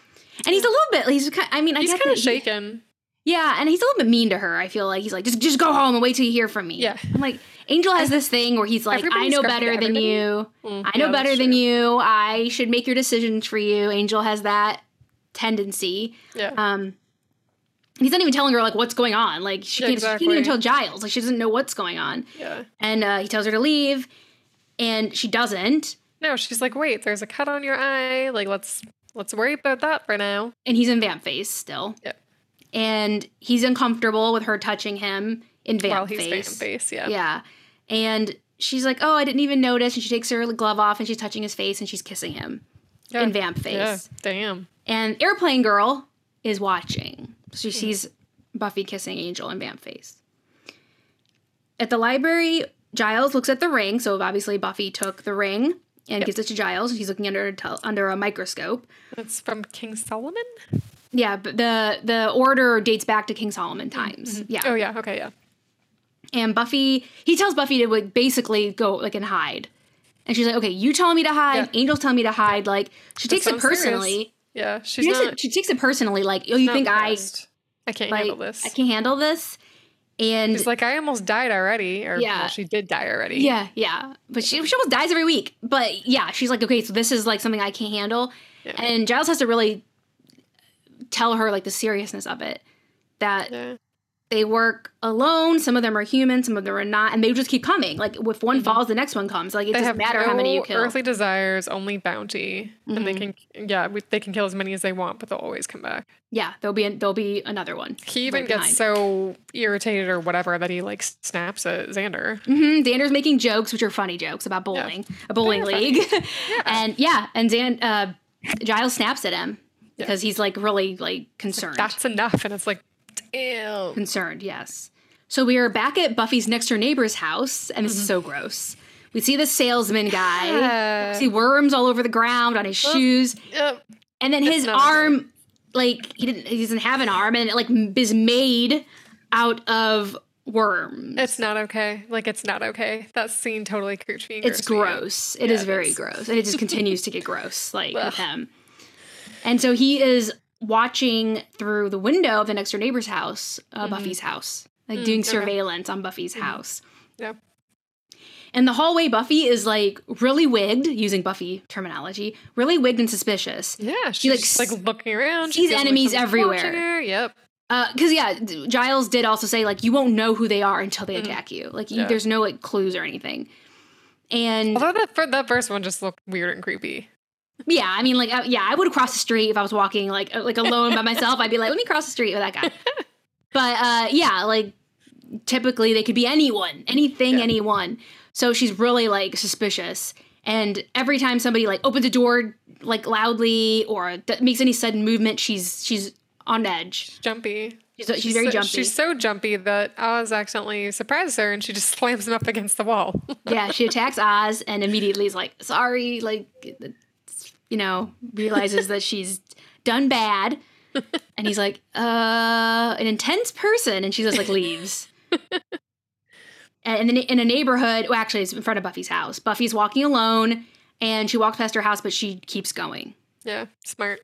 And he's a little bit. He's. I mean, I He's kind of that he- shaken. yeah, and he's a little bit mean to her. I feel like he's like, just just go home and wait till you hear from me. Yeah. I'm like, Angel has this thing where he's like, I know better than you. Mm, I know yeah, better than you. I should make your decisions for you. Angel has that tendency. Yeah, Um, he's not even telling her like what's going on. Like she, Yeah, can't, she can't even tell. Giles. Like she doesn't know what's going on. yeah. And uh, he tells her to leave, and she doesn't. No, she's like, wait, there's a cut on your eye. Like, let's let's worry about that for now. And he's in vamp face still. Yeah. And he's uncomfortable with her touching him in vamp While he's face. face. face, yeah. Yeah. And she's like, "Oh, I didn't even notice." And she takes her glove off and she's touching his face and she's kissing him Yeah. in vamp face. Yeah, damn. And Airplane Girl is watching. Hmm. She sees Buffy kissing Angel in vamp face. At the library, Giles looks at the ring. So obviously Buffy took the ring and Yep. gives it to Giles. And he's looking under a tel- under a microscope. It's from King Solomon. Yeah, but the the order dates back to King Solomon times. Yeah. Oh yeah, okay, yeah. And Buffy, he tells Buffy to like, basically go like and hide. And she's like, okay, you telling me to hide, Yeah. Angel's telling me to hide. Like she That takes it sounds serious. personally. Yeah, She she's takes, not. it, she takes it personally, like, oh, you think I. I can't like handle this. I can't handle this? And She's like, I almost died already, or Yeah. well, she did die already. yeah, yeah. But she, she almost dies every week. But yeah, she's like, okay, so this is like something I can't handle. Yeah. And Giles has to really tell her like the seriousness of it. That Yeah. They work alone. Some of them are human, some of them are not, and they just keep coming. Like if one falls, the next one comes. Like it they doesn't matter no how many you kill. earthly desires, only bounty, and they Mhm. can yeah we, they can kill as many as they want, but they'll always come back. yeah, there'll be there'll be another one. He even right gets behind. so irritated or whatever that he like snaps at Xander. hmm Xander's making jokes, which are funny jokes about bowling, a bowling They're league, [laughs] Yeah. and yeah, and Xan, uh, Giles snaps at him Yeah. because he's like really like concerned. That's enough, and it's like, damn. concerned, yes. So we are back at Buffy's next door neighbor's house, and this Mm-hmm. is so gross. We see the salesman guy. Yeah. See worms all over the ground on his shoes, and then his not okay. arm, like he didn't, he doesn't have an arm, and it like is made out of worms. It's not okay. Like it's not okay. That scene totally creeps me. It's grossed me gross. It is Yeah, it very gross, and it just [laughs] continues to get gross, like Ugh. with him. And so he is watching through the window of the next door neighbor's house, uh, Buffy's house, like doing Mm-hmm. Mm, okay. surveillance on Buffy's house. Yep. And the hallway, Buffy is like really wigged, using Buffy terminology, really wigged and suspicious. Yeah, she's like, like looking around. she sees feels like enemies everywhere. her. Yep. Because yeah, Giles did also say like you won't know who they are until they attack you. Like you, Mm-hmm. Yeah. there's no like clues or anything. And Although that that first one just looked weird and creepy. Yeah, I mean, like, uh, yeah, I would cross the street if I was walking like uh, like alone by myself. I'd be like, let me cross the street with that guy. [laughs] But uh, yeah, like typically they could be anyone, anything, Yeah. anyone. So she's really like suspicious, and every time somebody like opens a door like loudly or d- makes any sudden movement, she's she's on edge. Jumpy. She's, she's very so, jumpy. She's so jumpy that Oz accidentally surprises her and she just [laughs] slams him up against the wall. yeah, she [laughs] attacks Oz and immediately is like, sorry, like, you know, realizes that she's done bad. [laughs] And he's like, uh, an intense person. And she just like leaves. and in, the, in a neighborhood, well, actually, it's in front of Buffy's house. Buffy's walking alone and she walks past her house, but she keeps going. yeah, smart.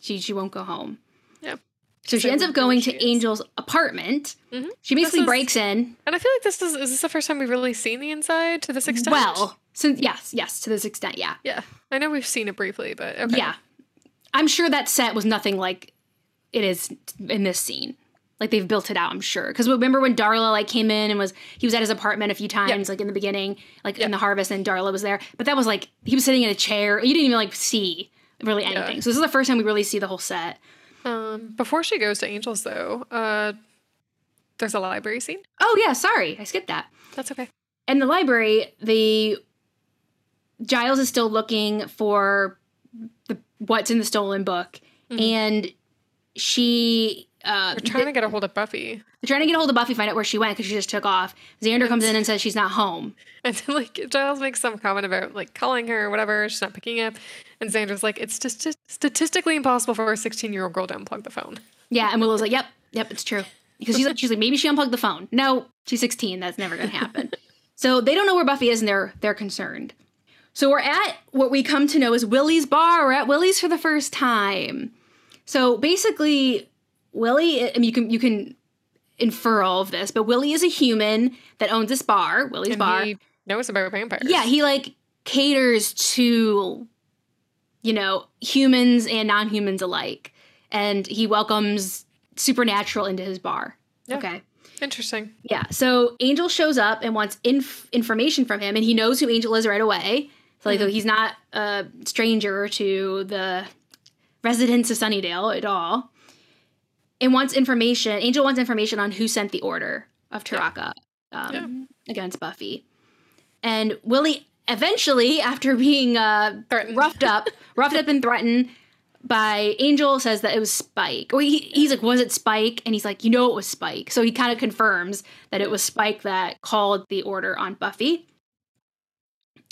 She, she won't go home. Yeah. So she ends up going to is. Angel's apartment. Mhm. She basically is- breaks in. And I feel like this is is this the first time we've really seen the inside to this extent? Well, since yes, yes, to this extent, yeah. yeah. I know we've seen it briefly, but okay. Yeah. I'm sure that set was nothing like it is in this scene. Like they've built it out, I'm sure. Because remember when Darla like came in and was he was at his apartment a few times, like in the beginning, like in the harvest, and Darla was there. But that was like he was sitting in a chair. You didn't even like see really anything. So this is the first time we really see the whole set. Um, before she goes to Angels, though, uh, there's a library scene. Oh yeah, sorry, I skipped that. That's okay. in the library, the Giles is still looking for the, what's in the stolen book, and she uh, We're trying to get a hold of Buffy, they're trying to get a hold of Buffy, find out where she went because she just took off. Xander comes in and says she's not home. and then, [laughs] like Giles makes some comment about like calling her or whatever. She's not picking up, and Xander's like, "It's just statistically impossible for a 16 year old girl to unplug the phone." Yeah, and Willow's like, "Yep, yep, it's true." Because she's like, she's like, maybe she unplugged the phone. No, she's 16. That's never gonna happen. [laughs] so they don't know where Buffy is, and they're they're concerned. So we're at what we come to know as Willie's bar. We're at Willie's for the first time. So basically, Willie, I mean, you can you can infer all of this, but Willie is a human that owns this bar, Willie's And bar. he knows about vampires. Yeah, he like caters to you know, humans and non-humans alike. And he welcomes supernatural into his bar. Yeah. Okay. interesting. Yeah. So Angel shows up and wants inf- information from him and he knows who Angel is right away. So like he's not a stranger to the residents of Sunnydale at all. And wants information. Angel wants information on who sent the order of Taraka um, against Buffy. And Willie eventually, after [laughs] being uh, Threatened. roughed up, [laughs] roughed up and threatened by Angel, says that it was Spike. Or he, he's like, was it Spike? And he's like, you know, it was Spike. So he kind of confirms that it was Spike that called the order on Buffy.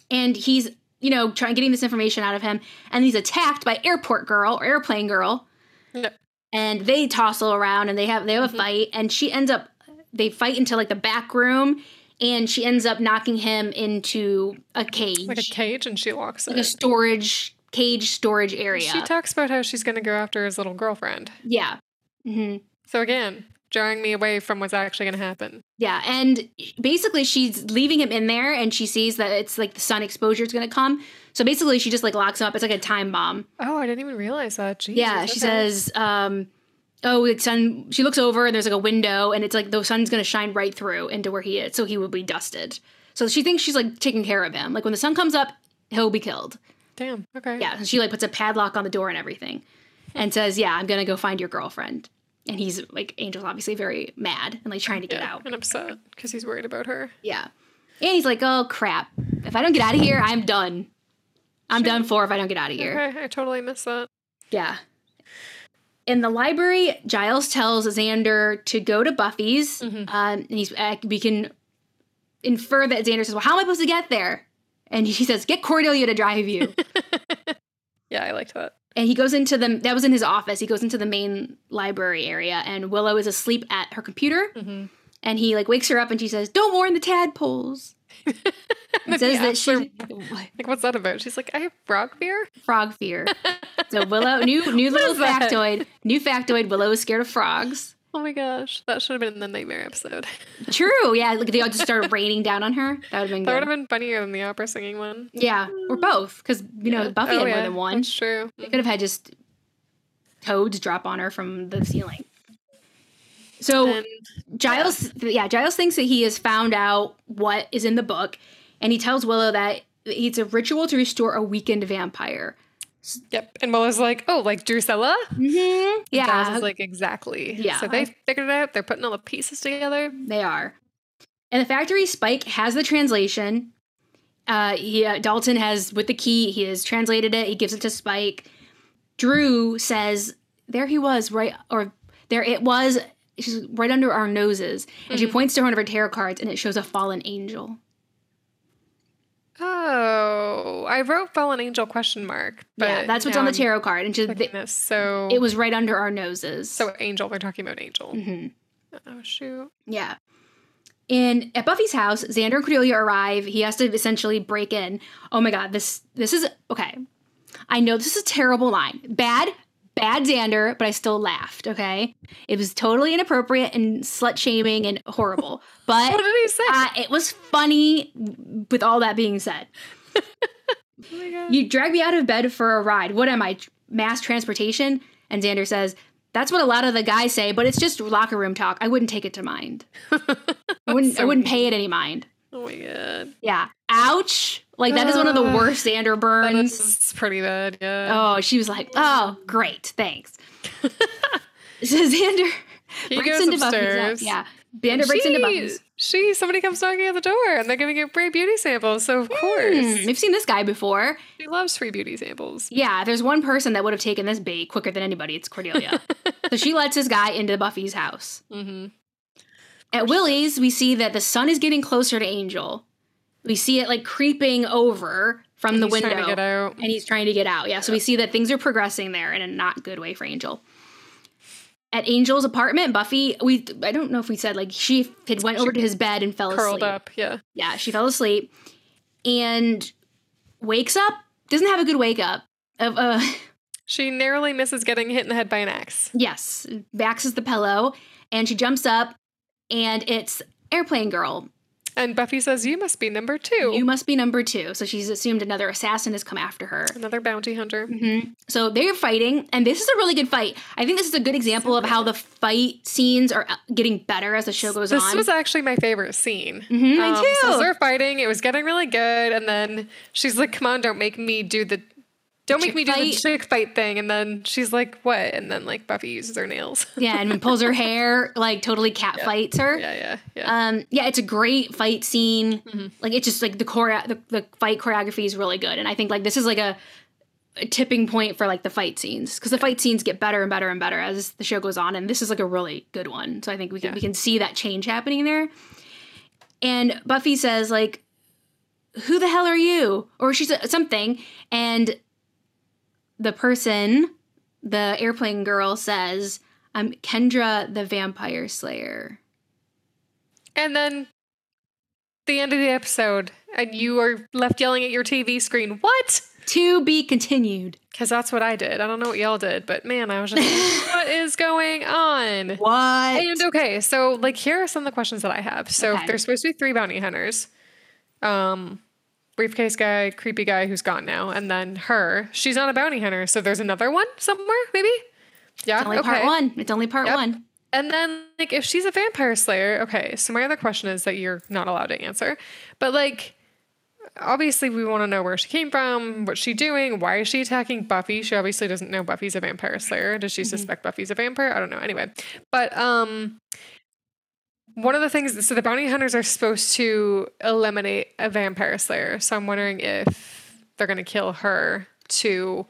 And he's, you know, trying getting this information out of him, and he's attacked by Airport Girl or Airplane Girl. No. and they tossle around and they have they have a fight and she ends up they fight into like the back room and she ends up knocking him into a cage. Like a cage, and she locks like a storage cage storage area She talks about how she's going to go after his little girlfriend. yeah. Hmm So again, drawing me away from what's actually going to happen. yeah and basically she's leaving him in there and she sees that it's like the sun exposure is going to come so basically she just like locks him up it's like a time bomb Oh, I didn't even realize that. Jesus, yeah she okay. says um oh, the sun. She looks over and there's like a window, and it's like the sun's gonna shine right through into where he is, so he will be dusted. So she thinks she's like taking care of him. Like when the sun comes up, he'll be killed. Damn. Okay. Yeah, and she like puts a padlock on the door and everything, and says, "Yeah, I'm gonna go find your girlfriend." And he's like, Angel's obviously very mad and like trying to get Yeah, out. and upset because he's worried about her. Yeah, and he's like, "Oh crap! If I don't get out of here, I'm done. I'm done for if I don't get out of here." Okay, I totally missed that. Yeah. In the library, Giles tells Xander to go to Buffy's. Mm-hmm. Um, and he's uh, we can infer that Xander says, "Well, how am I supposed to get there?" And he says, "Get Cordelia to drive you." [laughs] Yeah, I liked that. and he goes into the that was in his office. He goes into the main library area, and Willow is asleep at her computer. Mm-hmm. And he like wakes her up, and she says, "Don't warn the tadpoles." [laughs] And says that she [laughs] Like, what's that about? She's like, I have frog fear. frog fear. [laughs] so Willow, new new little factoid, new factoid. Willow is scared of frogs. Oh my gosh, that should have been the nightmare episode. [laughs] True. Yeah. Like they all just started raining down on her. That would have been [laughs] That would have been funnier than the opera singing one. yeah. Or mm. both. Because, you know, Buffy Oh, had more than one. That's true. They could have had just toads drop on her from the ceiling. So And Giles, yeah, Giles thinks that he has found out what is in the book, and he tells Willow that it's a ritual to restore a weakened vampire. Yep. And Willow's like, oh, like Drusilla? Mm-hmm. Giles Yeah, is like, exactly. Yeah. So they figured it out. They're putting all the pieces together. they are. And the factory, Spike has the translation. Uh, he, uh, Dalton has with the key. He has translated it. He gives it to Spike. Dru says, "There he was, right, or there it was." She's right under our noses, and she points to one of her tarot cards, and it shows a fallen angel. Oh, I wrote fallen angel question mark. But yeah, that's what's on the tarot card, and she, clicking this. So it was right under our noses. so angel. They're talking about angel. hmm Oh shoot. Yeah. In at Buffy's house, Xander and Cordelia arrive. He has to essentially break in. Oh my god, this this is okay. I know this is a terrible line. Bad, bad Xander, but I still laughed, okay? It was totally inappropriate and slut shaming and horrible. [laughs] But What did he say? uh, it was funny with all that being said. [laughs] oh. You drag me out of bed for a ride. What am I, mass transportation? And Xander says, That's what a lot of the guys say, but it's just locker room talk. I wouldn't take it to mind. [laughs] I wouldn't I wouldn't pay it any mind. Oh my god. Yeah. Ouch. Like that is one of the worst Xander burns. It's [laughs] pretty bad. Yeah. Oh, she was like, Oh, great, thanks. [laughs] so Xander he breaks goes into Buffy's upstairs. house. Yeah. Xander breaks into She- Buffy's. She, somebody comes knocking at the door and they're giving her free beauty samples. So, of course, Hmm, we've seen this guy before. she loves free beauty samples. Yeah, there's one person that would have taken this bait quicker than anybody, it's Cordelia. [laughs] so she lets this guy into Buffy's house. hmm At Willie's, we see that the sun is getting closer to Angel. We see it like creeping over from the He's window. trying to get out. And he's trying to get out. Yeah, so we see that things are progressing there in a not good way for Angel. At Angel's apartment, Buffy, we I don't know if we said like she had went over to his bed and fell asleep. Curled asleep. up. Yeah. Yeah, she fell asleep and wakes up. Doesn't have a good wake up. Of uh, [laughs] She narrowly misses getting hit in the head by an axe. yes, baxes the pillow, and she jumps up, and it's Airplane Girl. And Buffy says, You must be number two. You must be number two. So she's assumed another assassin has come after her. Another bounty hunter. hmm So they're fighting, and this is a really good fight. I think this is a good example of how the fight scenes are uh, getting better as the show goes This on. This was actually my favorite scene. Mhm, mine Um, So too. they're fighting. It was getting really good. And then she's like, Come on, don't make me do the. Don't make me do the chick fight thing. And then she's like, What? And then, like, Buffy uses her nails. [laughs] yeah, and pulls her hair, like totally [laughs] cat fights her. yeah, yeah, yeah. Um, yeah, it's a great fight scene. Mm-hmm. Like it's just like the choreo- the, the fight choreography is really good, and I think like this is like a, a tipping point for like the fight scenes because the fight scenes get better and better and better as the show goes on, and this is like a really good one. So I think we can Yeah. we can see that change happening there. And Buffy says like, "Who the hell are you?" Or she said something, and the person, the airplane girl, says, "I'm Kendra, the vampire slayer." And then the end of the episode, and you are left yelling at your TV screen. What? To be continued. Because that's what I did. I don't know what y'all did, but man, I was just like, [laughs] what is going on? What? And okay, so like here are some of the questions that I have. So Okay. there's supposed to be three bounty hunters. Um briefcase guy, creepy guy who's gone now, and then her. She's not a bounty hunter, so there's another one somewhere, maybe? Yeah. It's only okay. part one. It's only part Yep. one. And then, like, if she's a vampire slayer, okay. So my other question is that you're not allowed to answer, but like, obviously we want to know where she came from, what's she doing, why is she attacking Buffy? She obviously doesn't know Buffy's a vampire slayer. Does she suspect Buffy's a vampire? I don't know. Anyway, but um, one of the things. So the bounty hunters are supposed to eliminate a vampire slayer. So I'm wondering if they're gonna kill her to,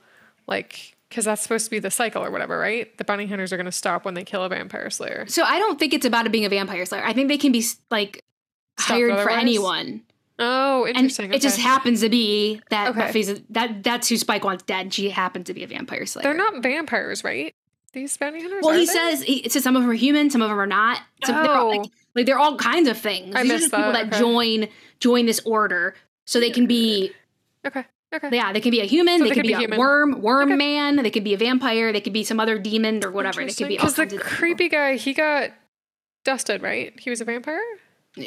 like. Because that's supposed to be the cycle or whatever, right? The bounty hunters are going to stop when they kill a vampire slayer. So I don't think it's about it being a vampire slayer. I think they can be like Stopped hired for anyone. Oh, And interesting. it just happens to be that Okay. Buffy's a, that that's who Spike wants dead. She happens to be a vampire slayer. They're not vampires, right? These bounty hunters. Well, he they? says he says some of them are human, some of them are not. So they're all, oh. Like, like they're all kinds of things. I These are just people that, okay. join join this order, so they can be Okay. Okay. yeah they can be a human, So they, they could be, be a human. worm worm Okay. man, they could be a vampire, they could be some other demon or whatever. They could be Because the kinds of different creepy guy, he got dusted, right? He was a vampire.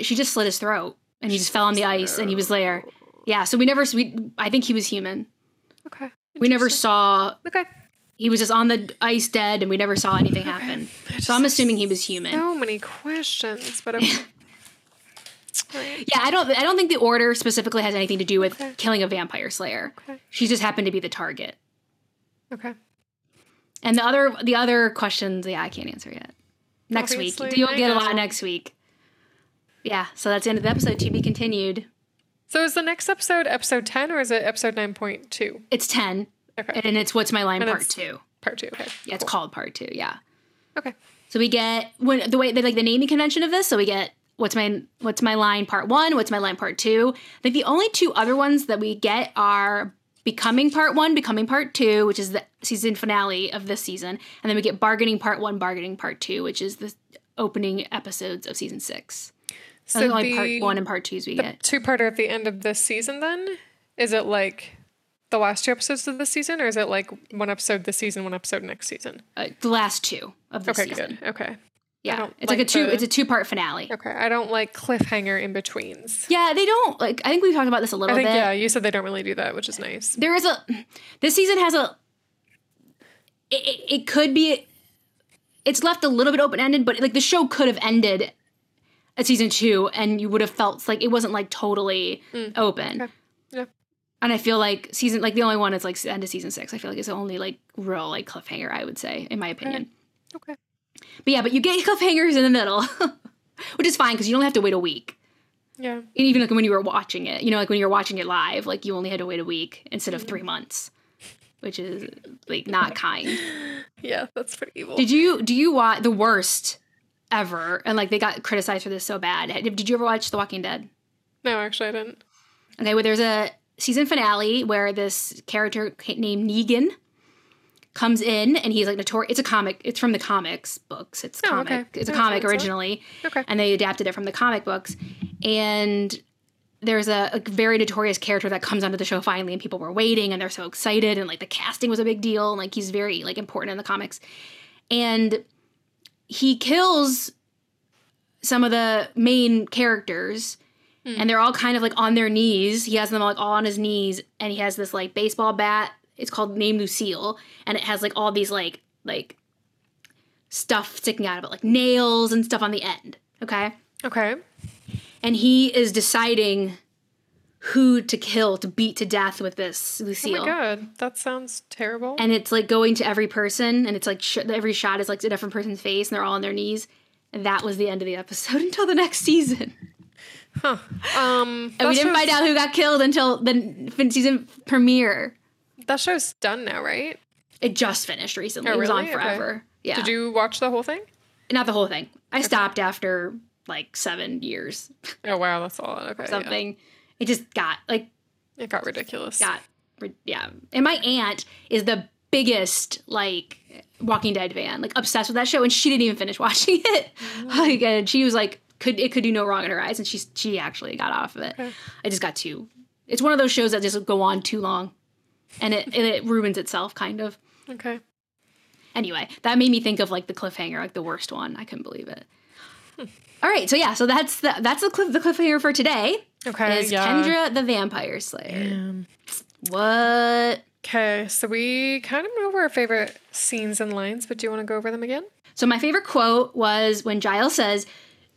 She just slit his throat, and he just fell on the ice, and he was there. Yeah, so we never we I think he was human. Okay. We never saw Okay. He was just on the ice dead, and we never saw anything happen. So I'm assuming he was human. So many questions, but. [laughs] Right. Yeah, I don't. I don't think the order specifically has anything to do with Okay. killing a vampire slayer. Okay. She just happened to be the target. Okay. And the other, the other questions, yeah, I can't answer yet. Next Obviously, week, you'll get a lot next week. Yeah, so that's the end of the episode. To be continued. So is the next episode episode ten or is it episode nine point two? It's ten, Okay. and it's what's my line And part two. Part two. Okay. Yeah, it's called part two. Yeah. Okay. So we get when the way they like the naming convention of this. So we get what's my what's my line part one, what's my line part two. I think the only two other ones that we get are becoming part one, becoming part two, which is the season finale of this season, and then we get bargaining part one, bargaining part two, which is the opening episodes of season six. So So only the part one and part twos we the get. two parter at the end of this season then is it like the last two episodes of the season or is it like one episode this season, one episode next season? Uh, the last two of this Okay, season. good. Okay. Yeah, it's like, like a two. the- It's a two part finale. Okay. I don't like cliffhanger in betweens. Yeah, they don't like. I think we've talked about this a little think bit. yeah, you said they don't really do that, which is nice. there is a this season has a it, it, could be it's left a little bit open ended but like the show could have ended at season two and you would have felt like it wasn't like totally open Okay. Yeah. And i feel like season like the only one is like end of season six i feel like it's the only like real like cliffhanger i would say in my opinion Okay. but yeah but you get [laughs] cliffhangers in the middle [laughs] which is fine because you don't have to wait a week Yeah. even like when you were watching it, you know, like when you were watching it live, like you only had to wait a week instead of mm-hmm. three months, which is like not [laughs] kind. Yeah, that's pretty evil. Did you do you watch the worst ever? And like they got criticized for this so bad. Did you ever watch The Walking Dead? no, actually I didn't. Okay, well, there's a season finale where this character named Negan comes in and he's like notorious. It's a comic. It's from the comics books. It's Oh, comic. okay. It's a comic so- originally, Okay. and they adapted it from the comic books. And there's a, a very notorious character that comes onto the show finally, and people were waiting and they're so excited, and like the casting was a big deal, and like he's very like important in the comics, and he kills some of the main characters Hmm. and they're all kind of like on their knees. He has them like all on his knees, and he has this like baseball bat. It's called Name Lucille, and it has like all these like like stuff sticking out of it, like nails and stuff on the end. Okay, Okay. and he is deciding who to kill to beat to death with this Lucille. Oh my god, that sounds terrible. and it's like going to every person, and it's like sh- every shot is like a different person's face, and they're all on their knees. And that was the end of the episode [laughs] until the next season. Huh. Um And we didn't find out who got killed until the fin- season premiere. That show's done now, right? It just finished recently. Oh, It was on really? Okay. forever. Yeah. Did you watch the whole thing? Not the whole thing. I stopped after like seven years, [laughs] Oh wow, that's all. Okay. yeah. something. It just got like It got ridiculous. got yeah. And my aunt is the biggest like Walking Dead fan, like obsessed with that show, and she didn't even finish [laughs] watching it. Like, and she was like, could it could do no wrong in her eyes, and she she actually got off of it. Okay. I just got too. It's one of those shows that just go on too long, and it and it ruins itself, kind of. Okay. Anyway, that made me think of like the cliffhanger, like the worst one. I couldn't believe it. All right, so yeah, so that's the that's the cliff the cliffhanger for today. Okay. is yeah. Kendra the Vampire Slayer. Um, What? Okay, so we kind of know over our favorite scenes and lines, but do you want to go over them again? So my favorite quote was when Giles says,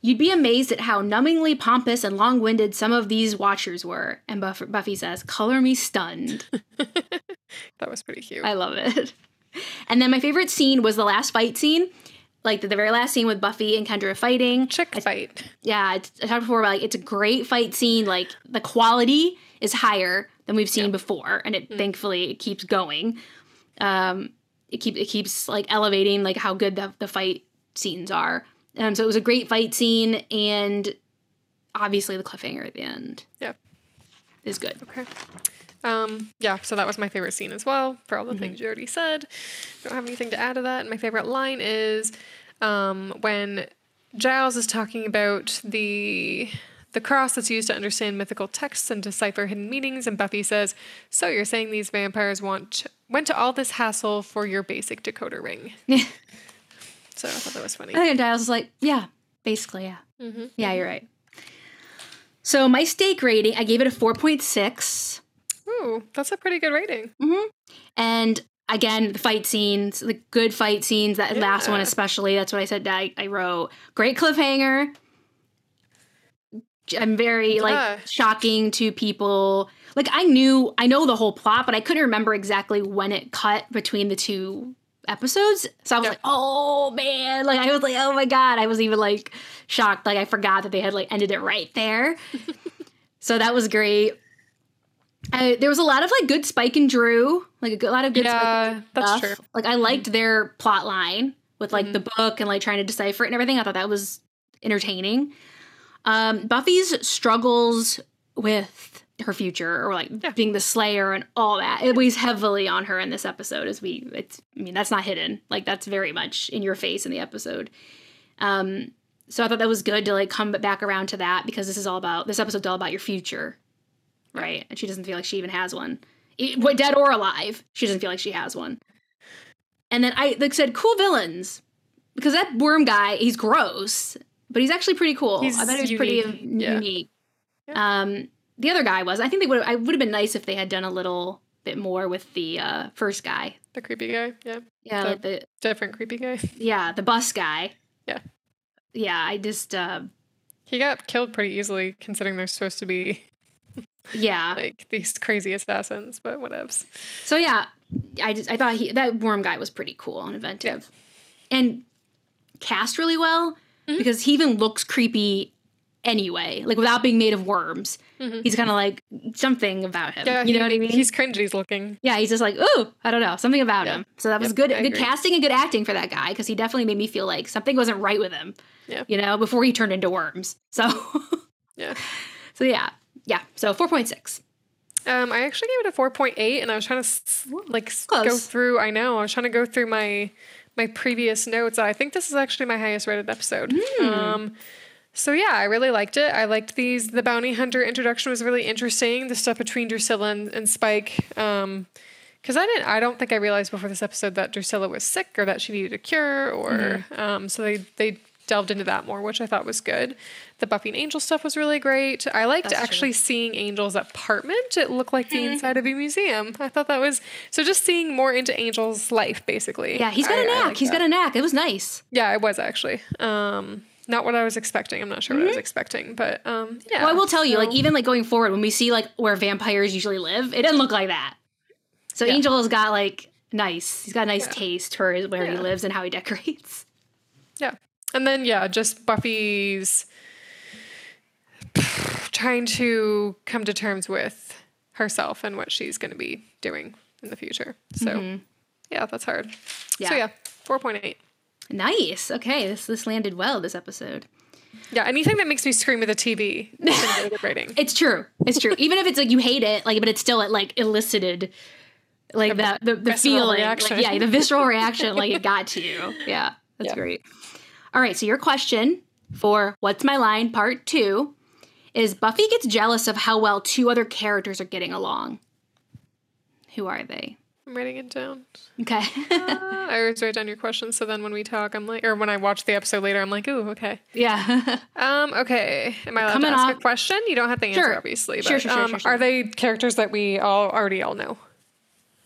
You'd be amazed at how numbingly pompous and long winded some of these watchers were. And Buff- Buffy says, Color me stunned. [laughs] That was pretty cute. I love it. And then my favorite scene was the last fight scene. Like the, the very last scene with Buffy and Kendra fighting. Chick fight. Yeah, it's, I talked before about like it's a great fight scene. Like the quality is higher than we've seen before, and it thankfully it keeps going. Um, it keep it keeps like elevating like how good the the fight scenes are. Um, so it was a great fight scene, and obviously the cliffhanger at the end Yeah. is good. Okay. Um, yeah, so that was my favorite scene as well, for all the things you already said. Don't have anything to add to that. And my favorite line is um, when Giles is talking about the the cross that's used to understand mythical texts and decipher hidden meanings, and Buffy says, "So you're saying these vampires want went to all this hassle for your basic decoder ring?" [laughs] so I thought that was funny. I think Giles was like, yeah, basically, yeah. Mm-hmm. Yeah, you're right. So my stake rating, I gave it a 4.6. Ooh, that's a pretty good rating. And again, the fight scenes, the good fight scenes, that last one especially, that's what I said I, I wrote. Great cliffhanger. I'm very Yeah. like shocking to people. Like I knew I know the whole plot, but I couldn't remember exactly when it cut between the two episodes. So I was Yeah. like, oh man. Like I was like, oh my god. I was even like shocked. Like I forgot that they had like ended it right there. [laughs] so that was great. I, there was a lot of like good Spike and Dru, like a good, lot of good Yeah, that's stuff. true. Mm-hmm. Like I liked their plot line with like the book and like trying to decipher it and everything. I thought that was entertaining. Um, Buffy's struggles with her future or like Yeah. being the Slayer and all that it weighs heavily on her in this episode. As we, it's I mean that's not hidden. Like that's very much in your face in the episode. Um, so I thought that was good to like come back around to that because this is all about this episode's all about your future, right? And she doesn't feel like she even has one, what dead or alive. She doesn't feel like she has one. And then I like said cool villains because that worm guy he's gross, but he's actually pretty cool. He's I thought he was pretty unique. Yeah. unique. Um, the other guy was. I think they would. I would have been nice if they had done a little bit more with the uh, first guy. The creepy guy. Yeah. Yeah, The- like the Different creepy guy. [laughs] yeah the bus guy. Yeah. Yeah, I just uh, He got killed pretty easily considering they're supposed to be [laughs] yeah. like these crazy assassins, but whatevs. So yeah, I just I thought he that worm guy was pretty cool and inventive, and cast really well Mm-hmm. because he even looks creepy anyway, like without being made of worms. He's kind of like something about him. Mm-hmm. Yeah, you he- know what I mean? He's cringy looking. yeah, he's just like, ooh, I don't know, something about Yeah. him. So that was Yep, good, I good agree. casting and good acting for that guy because he definitely made me feel like something wasn't right with him. Yeah. you know, before he turned into worms. So, [laughs] Yeah. so yeah, yeah. So four point six. Um, I actually gave it a four point eight, and I was trying to like s- go through. I know I was trying to go through my my previous notes. I think this is actually my highest rated episode. Hmm. Um, so yeah, I really liked it. I liked these. The bounty hunter introduction was really interesting. The stuff between Drusilla and, and Spike. Um, because I didn't, I don't think I realized before this episode that Drusilla was sick or that she needed a cure, or Mm-hmm. um, so they they delved into that more, which I thought was good. The Buffy and Angel stuff was really great. I liked That's true. actually seeing Angel's apartment. It looked like the Mm-hmm. inside of a museum. I thought that was so. Just seeing more into Angel's life, basically. Yeah, he's got a a knack. He's got a knack. It was nice. Yeah, it was actually. Um, not what I was expecting. I'm not sure what I was expecting, but um, yeah. Mm-hmm. Well, I will tell you, like even like going forward, when we see like where vampires usually live, it doesn't look like that. So Yeah. Angel has got like nice. He's got a nice Yeah. taste for his, where he lives and how he decorates. Yeah. And then yeah, just Buffy's trying to come to terms with herself and what she's going to be doing in the future. So yeah, that's hard. Yeah. So yeah, 4.8. Nice. Okay, this this landed well this episode. Yeah, anything that makes me scream at the TV is going to get a good rating. [laughs] It's true. It's true. Even if it's like you hate it, like but it's still it like elicited like that the, the feeling. reaction. Like, yeah, the visceral [laughs] reaction like it got to you. Yeah. That's Yeah. great. All right, so your question for What's My Line Part 2 is Buffy gets jealous of how well two other characters are getting along. Who are they? I'm writing it down. Okay. Uh, I always write down your questions, so then when we talk, I'm like, or when I watch the episode later, I'm like, ooh, okay. yeah. [laughs] Um, okay. Am I allowed Coming to ask off- a question? You don't have to answer, Sure. obviously. Sure, but, sure, sure, um, sure, sure. Are they characters that we all already all know?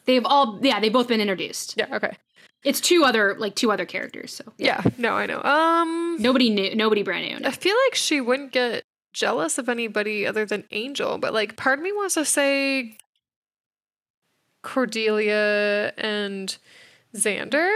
they've all yeah, they've both been introduced. Yeah. Okay. It's two other like two other characters, so Yeah. No, I know. Um, nobody knew nobody brand new. I feel like she wouldn't get jealous of anybody other than Angel, but like part of me wants to say Cordelia and Xander,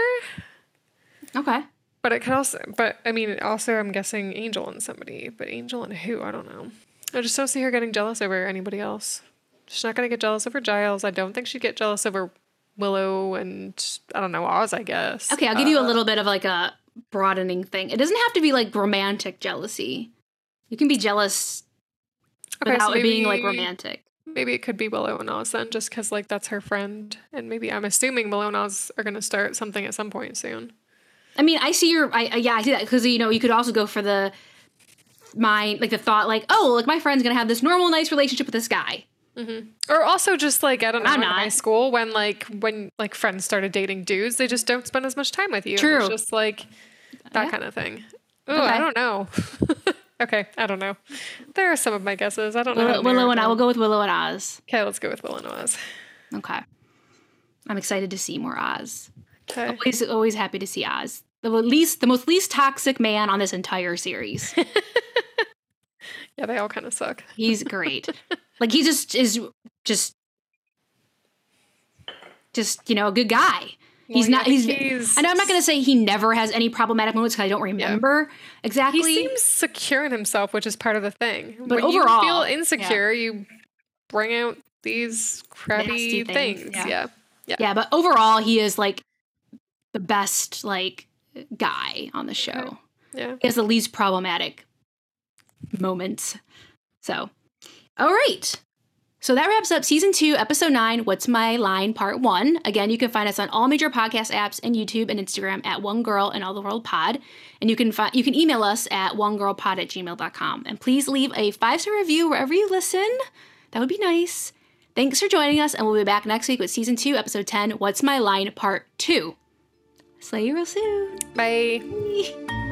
Okay. but it could also, but I mean, also I'm guessing Angel and somebody, but Angel and who? I don't know. I just don't see her getting jealous over anybody else. She's not gonna get jealous over Giles. I don't think she'd get jealous over Willow and I don't know Oz. I guess. Okay, I'll give you a Uh, little bit of like a broadening thing. It doesn't have to be like romantic jealousy. You can be jealous okay, so without it being like romantic. Maybe it could be Willow and Oz then, just because like that's her friend, and maybe I'm assuming Willow and Oz are gonna start something at some point soon. I mean, I see your, I, yeah, I see that because you know you could also go for the mind, like the thought, like oh, like my friend's gonna have this normal, nice relationship with this guy. Mm-hmm. Or also just like I don't know, I'm in high school when like when like friends started dating dudes, they just don't spend as much time with you. True. It's just like that Yeah. kind of thing. Oh, Okay. I don't know. [laughs] okay, I don't know. There are some of my guesses. I don't know. Willow, Willow and I will go with Willow and Oz. Okay, let's go with Willow and Oz. Okay, I'm excited to see more Oz. Okay. Always, always happy to see Oz. The least, the most least toxic man on this entire series. [laughs] Yeah, they all kind of suck. He's great. [laughs] like he just is just just you know a good guy. He's Well, yeah, not. He's. he's- I know I'm not going to say he never has any problematic moments because I don't remember exactly. He seems secure in himself, which is part of the thing. But when overall, you feel insecure, you bring out these crappy Nasty things, things. yeah. Yeah. yeah. yeah, but overall, he is like the best like guy on the show. Yeah. He has the least problematic moments. So, all right. So that wraps up season two, episode nine, What's My Line, part one. Again, you can find us on all major podcast apps and YouTube and Instagram at One Girl in All the World Pod. And you can find you can email us at onegirlpod at gmail.com. And please leave a five-star review wherever you listen. That would be nice. Thanks for joining us, and we'll be back next week with season two, episode 10, What's My Line, part two. Slay you real soon. Bye. Bye.